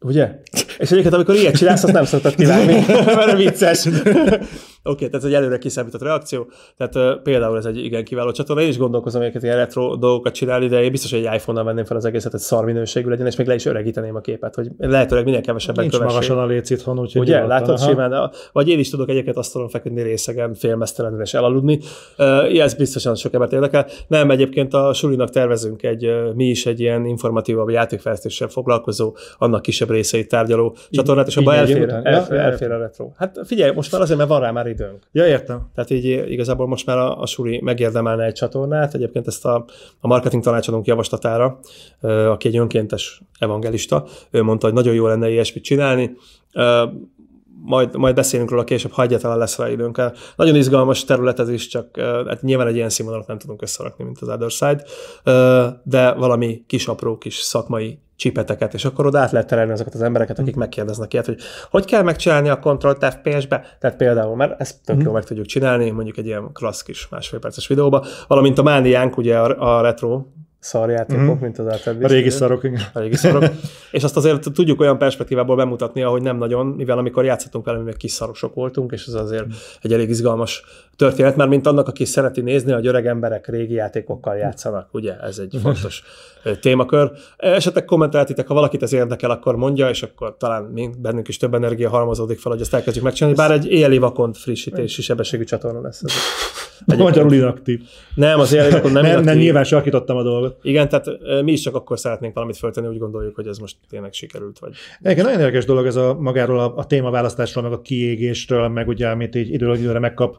Ugye? És egyébként, amikor ilyet csinálsz, azt nem szoktad kivágni, mert vicces. Oké, okay, tehát egy előre kiszámított reakció. Tehát uh, például ez egy igen kiváló csatorna. Én is gondolkozom egyébként ilyen retro dolgokat csinálni, de én biztos, hogy egy iPhone-nal venném fel az egészet, hogy szar minőségű legyen, és még le is öregíteném a képet, hogy lehetőleg minél kevesebben Nincs kövessék. magasan a létszithon, úgyhogy Ugye, nyugodtan, látod aha. simán, vagy én is tudok egyébként asztalon feküdni részegen, félmeztelenül és elaludni. Uh, ez biztosan sok embert érdekel. Nem, egyébként a Sulinak tervezünk egy, uh, mi is egy ilyen informatívabb játékfejlesztéssel foglalkozó, annak kisebb részeit tárgyaló csatornát, és abban elfér, elfér, ja, elfér a retro. Hát figyelj, most már azért, mert van rá már időnk. Ja, értem. Tehát így igazából most már a, a Suri megérdemelne egy csatornát, egyébként ezt a, a marketing tanácsadónk javaslatára, aki egy önkéntes evangelista, ő mondta, hogy nagyon jó lenne ilyesmit csinálni, majd, majd beszélünk róla később, ha egyáltalán lesz rá időnk. Nagyon izgalmas terület ez is, csak hát nyilván egy ilyen színvonalat nem tudunk összerakni, mint az Other Side, de valami kis apró kis szakmai csipeteket, és akkor oda át lehet terelni azokat az embereket, akik megkérdeznek ilyet, hogy hogy kell megcsinálni a kontrollt FPS-be, tehát például, mert ezt tök jól meg tudjuk csinálni, mondjuk egy ilyen klassz kis másfél perces videóba, valamint a mániánk, ugye a, a retro szarjátékok, Mhm. mint az Altered A régi szarok, igen. a régi szarok. és azt azért tudjuk olyan perspektívából bemutatni, ahogy nem nagyon, mivel amikor játszottunk vele, mi még kis szarosok voltunk, és ez azért egy elég izgalmas történet, már mint annak, aki szereti nézni, hogy öreg emberek régi játékokkal játszanak, ugye? Ez egy fontos ö, témakör. Esetleg kommenteltitek, ha valakit ez érdekel, akkor mondja, és akkor talán mi, bennünk is több energia halmozódik fel, hogy ezt elkezdjük megcsinálni, bár egy éjjeli vakon frissítési sebességű csatorna lesz ez. Magyarul inaktív. Nem, az éjjeli vakon nem, Nem, nem, nyilván sarkítottam a dolgot. Igen, tehát mi is csak akkor szeretnénk valamit föltenni, úgy gondoljuk, hogy ez most tényleg sikerült. Vagy... Egyébként nagyon érdekes dolog ez a magáról a, a témaválasztásról, meg a kiégésről, meg ugye, amit így időről időre megkap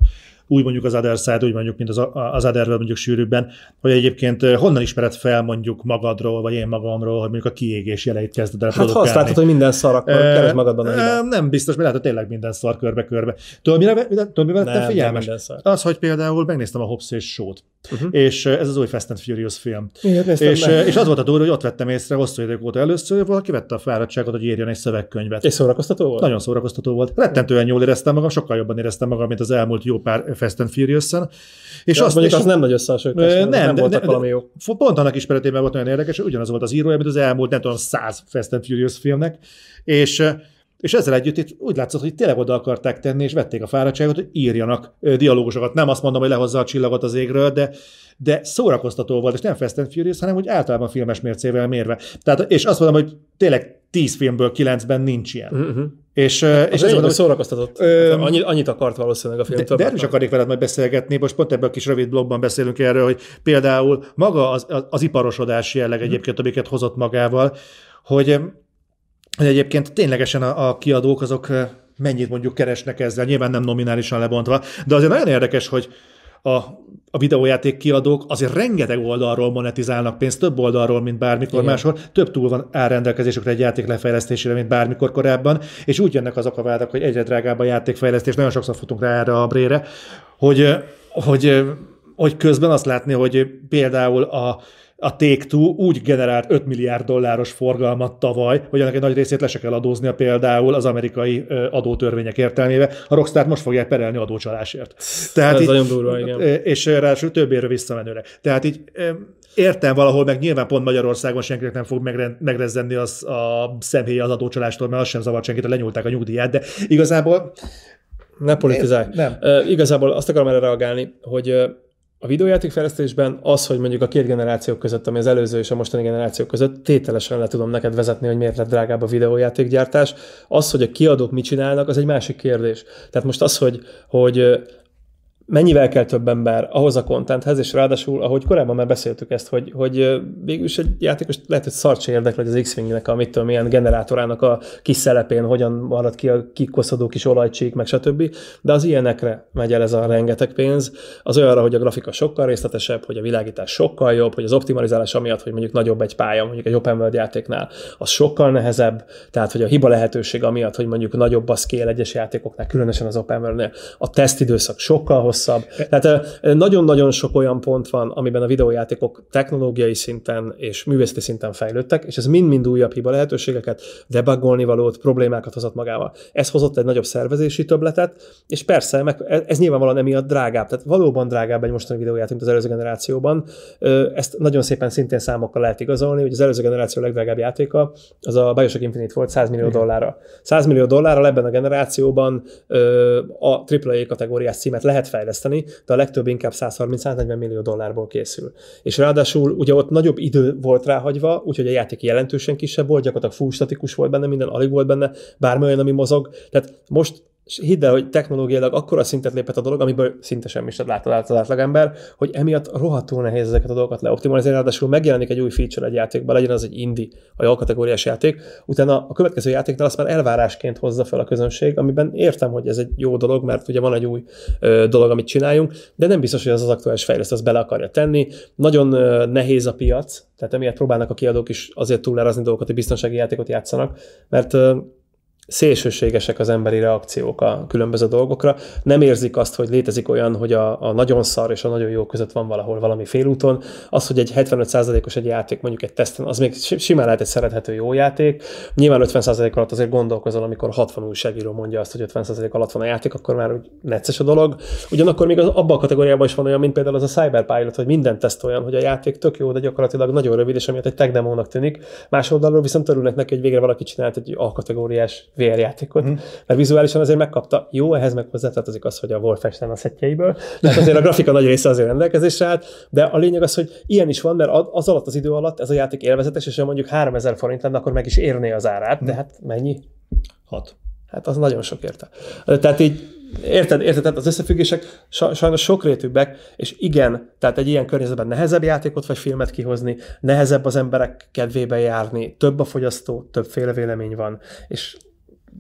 úgy mondjuk az Other Side, úgy mondjuk, mint az, az Otherről mondjuk sűrűbben, hogy egyébként honnan ismered fel mondjuk magadról, vagy én magamról, hogy mondjuk a kiégés jeleit kezded el Hát azt látod, hogy minden szar, akkor Ö, keresd magadban hibát. Nem biztos, mert látod tényleg minden szar körbe-körbe. Tudod, mire, tudod, mire Nem, nem figyelmes? szar. Az, hogy például megnéztem a Hobbs és Show-t, uh-huh. és eh, ez az új Fast and Furious film. Néztem És, meg? és az volt a durva, hogy ott vettem észre hosszú idők óta először, valaki vette a fáradtságot, hogy írjon egy szövegkönyvet. És szórakoztató volt? Nagyon szórakoztató volt. Rettentően jól éreztem magam, sokkal jobban éreztem magam, mint az elmúlt jó pár Fast and Furious-en. És Ja, azt, mondjuk és az nem nagy összehasonlítás, nem, nem de- voltak de- valami jó. Pont annak ismeretében volt nagyon érdekes, hogy ugyanaz volt az írója, mint az elmúlt, nem tudom, száz Fast and Furious filmnek, és és ezzel együtt itt úgy látszott, hogy tényleg oda akarták tenni, és vették a fáradtságot, hogy írjanak dialógusokat. Nem azt mondom, hogy lehozza a csillagot az égről, de, de szórakoztató volt, és nem Fast and Furious, hanem úgy általában filmes mércével mérve. Tehát, és azt mondom, hogy tényleg 10 filmből 9-ben nincs ilyen. Uh-huh. És, eh, és ez mondom, szórakoztatott. Ö, Hát annyit, annyit akart valószínűleg a film. de, de erről is akarnék veled majd beszélgetni, most pont ebben a kis rövid blogban beszélünk erről, hogy például maga az, az, az iparosodás jelleg egyébként, amiket hozott magával, hogy, hogy egyébként ténylegesen a, a kiadók azok mennyit mondjuk keresnek ezzel, nyilván nem nominálisan lebontva, de azért nagyon érdekes, hogy a, a videójáték kiadók azért rengeteg oldalról monetizálnak pénzt, több oldalról, mint bármikor Igen. máshol, több túl van áll rendelkezésükre egy játék lefejlesztésére, mint bármikor korábban, és úgy jönnek azok a vádak, hogy egyre drágább a játékfejlesztés, nagyon sokszor futunk rá erre a brére, hogy, hogy, hogy közben azt látni, hogy például a, a Take-Two úgy generált 5 milliárd dolláros forgalmat tavaly, hogy ennek egy nagy részét le se kell adóznia például az amerikai adótörvények értelmébe. A Rockstar most fogják perelni adócsalásért. Tehát Ez így, nagyon durva, igen. És ráadásul több érre visszamenőre. Tehát így értem valahol, meg nyilván pont Magyarországon senkinek nem fog megre- megrezzenni az a személye az adócsalástól, mert az sem zavart senkit, lenyúlták a nyugdíját, de igazából Ne politizálj. Nem. Uh, igazából azt akarom erre reagálni, hogy a videójátékfejlesztésben az, hogy mondjuk a két generáció között, ami az előző és a mostani generáció között, tételesen le tudom neked vezetni, hogy miért lett drágább a videójátékgyártás. Az, hogy a kiadók mit csinálnak, az egy másik kérdés. Tehát most az, hogy, hogy mennyivel kell több ember ahhoz a contenthez, és ráadásul, ahogy korábban már beszéltük ezt, hogy, hogy végülis egy játékos lehet, hogy szart se érdekel, hogy az X-Wing-nek a mit tudom, milyen generátorának a kis szelepén hogyan marad ki a kikoszodó kis olajcsík, meg stb. De az ilyenekre megy el ez a rengeteg pénz. Az olyanra, hogy a grafika sokkal részletesebb, hogy a világítás sokkal jobb, hogy az optimalizálás amiatt, hogy mondjuk nagyobb egy pálya, mondjuk egy open world játéknál, az sokkal nehezebb, tehát hogy a hiba lehetőség amiatt, hogy mondjuk nagyobb a scale egyes játékoknál, különösen az open world a tesztidőszak sokkal hosszabb. Tehát nagyon-nagyon sok olyan pont van, amiben a videójátékok technológiai szinten és művészeti szinten fejlődtek, és ez mind-mind újabb hiba lehetőségeket, debugolni valót, problémákat hozott magával. Ez hozott egy nagyobb szervezési töbletet, és persze, meg, ez nyilvánvalóan emiatt drágább. Tehát valóban drágább egy mostani videójáték, mint az előző generációban. Ezt nagyon szépen szintén számokkal lehet igazolni, hogy az előző generáció legdrágább játéka az a Bioshock Infinite volt 100 millió dollárra. 100 millió dollárral ebben a generációban a AAA kategóriás címet lehet fejleszteni, de a legtöbb inkább 130-140 millió dollárból készül. És ráadásul ugye ott nagyobb idő volt ráhagyva, úgyhogy a játék jelentősen kisebb volt, gyakorlatilag full statikus volt benne, minden alig volt benne, bármi olyan, ami mozog. Tehát most és hidd el, hogy technológiailag akkora szintet lépett a dolog, amiből szinte semmi sem látta át az átlagember, hogy emiatt rohadtul nehéz ezeket a dolgokat leoptimalizálni, ráadásul megjelenik egy új feature egy játékban, legyen az egy indie, vagy alkategóriás játék, utána a következő játéknál azt már elvárásként hozza fel a közönség, amiben értem, hogy ez egy jó dolog, mert ugye van egy új ö, dolog, amit csináljunk, de nem biztos, hogy az az aktuális fejlesztő azt bele akarja tenni. Nagyon ö, nehéz a piac, tehát emiatt próbálnak a kiadók is azért túlárazni dolgokat, hogy biztonsági játékot játszanak, mert ö, szélsőségesek az emberi reakciók a különböző dolgokra. Nem érzik azt, hogy létezik olyan, hogy a, a nagyon szar és a nagyon jó között van valahol valami félúton. Az, hogy egy 75%-os egy játék mondjuk egy teszten, az még simán lehet egy szerethető jó játék. Nyilván 50% alatt azért gondolkozol, amikor 60 újságíró mondja azt, hogy 50% alatt van a játék, akkor már úgy necces a dolog. Ugyanakkor még az, abban a kategóriában is van olyan, mint például az a Cyberpilot, hogy minden teszt olyan, hogy a játék tök jó, de gyakorlatilag nagyon rövid, és amiatt egy tech demónak tűnik. Más oldalról viszont örülnek neki, hogy végre valaki csinált egy A kategóriás VR játékot, mm. mert vizuálisan azért megkapta. Jó, ehhez meg hozzátartozik az, hogy a Wolfenstein a szettjeiből, tehát azért a grafika nagy része azért rendelkezésre állt, de a lényeg az, hogy ilyen is van, mert az alatt az idő alatt ez a játék élvezetes, és ha mondjuk 3000 forint lenne, akkor meg is érné az árát, mm. de hát mennyi? Hat. Hát az nagyon sok érte. Tehát így Érted, érted, tehát az összefüggések sajnos sokrétűbbek, és igen, tehát egy ilyen környezetben nehezebb játékot vagy filmet kihozni, nehezebb az emberek kedvébe járni, több a fogyasztó, többféle vélemény van, és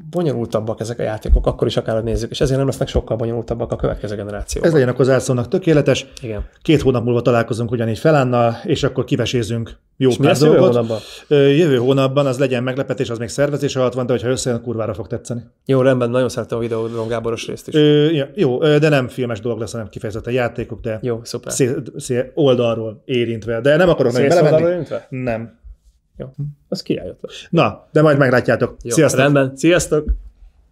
bonyolultabbak ezek a játékok, akkor is akár nézzük, és ezért nem lesznek sokkal bonyolultabbak a következő generáció. Ez legyen akkor zárszónak tökéletes. Igen. Két hónap múlva találkozunk ugyanígy felánnal, és akkor kivesézünk jó és pár dolgot. Jövő hónapban? Jövő hónapban az legyen meglepetés, az még szervezés alatt van, de hogyha összejön, kurvára fog tetszeni. Jó, rendben, nagyon szeretem a videó Gáboros részt is. Ö, jó, de nem filmes dolog lesz, hanem kifejezetten játékok, de jó, szuper. Szél, szél oldalról érintve. De nem akarok nagyon belemenni. Nem. Jó, az kiállott. Na, de majd meglátjátok. Jó, Sziasztok! Rendben, sziasztok!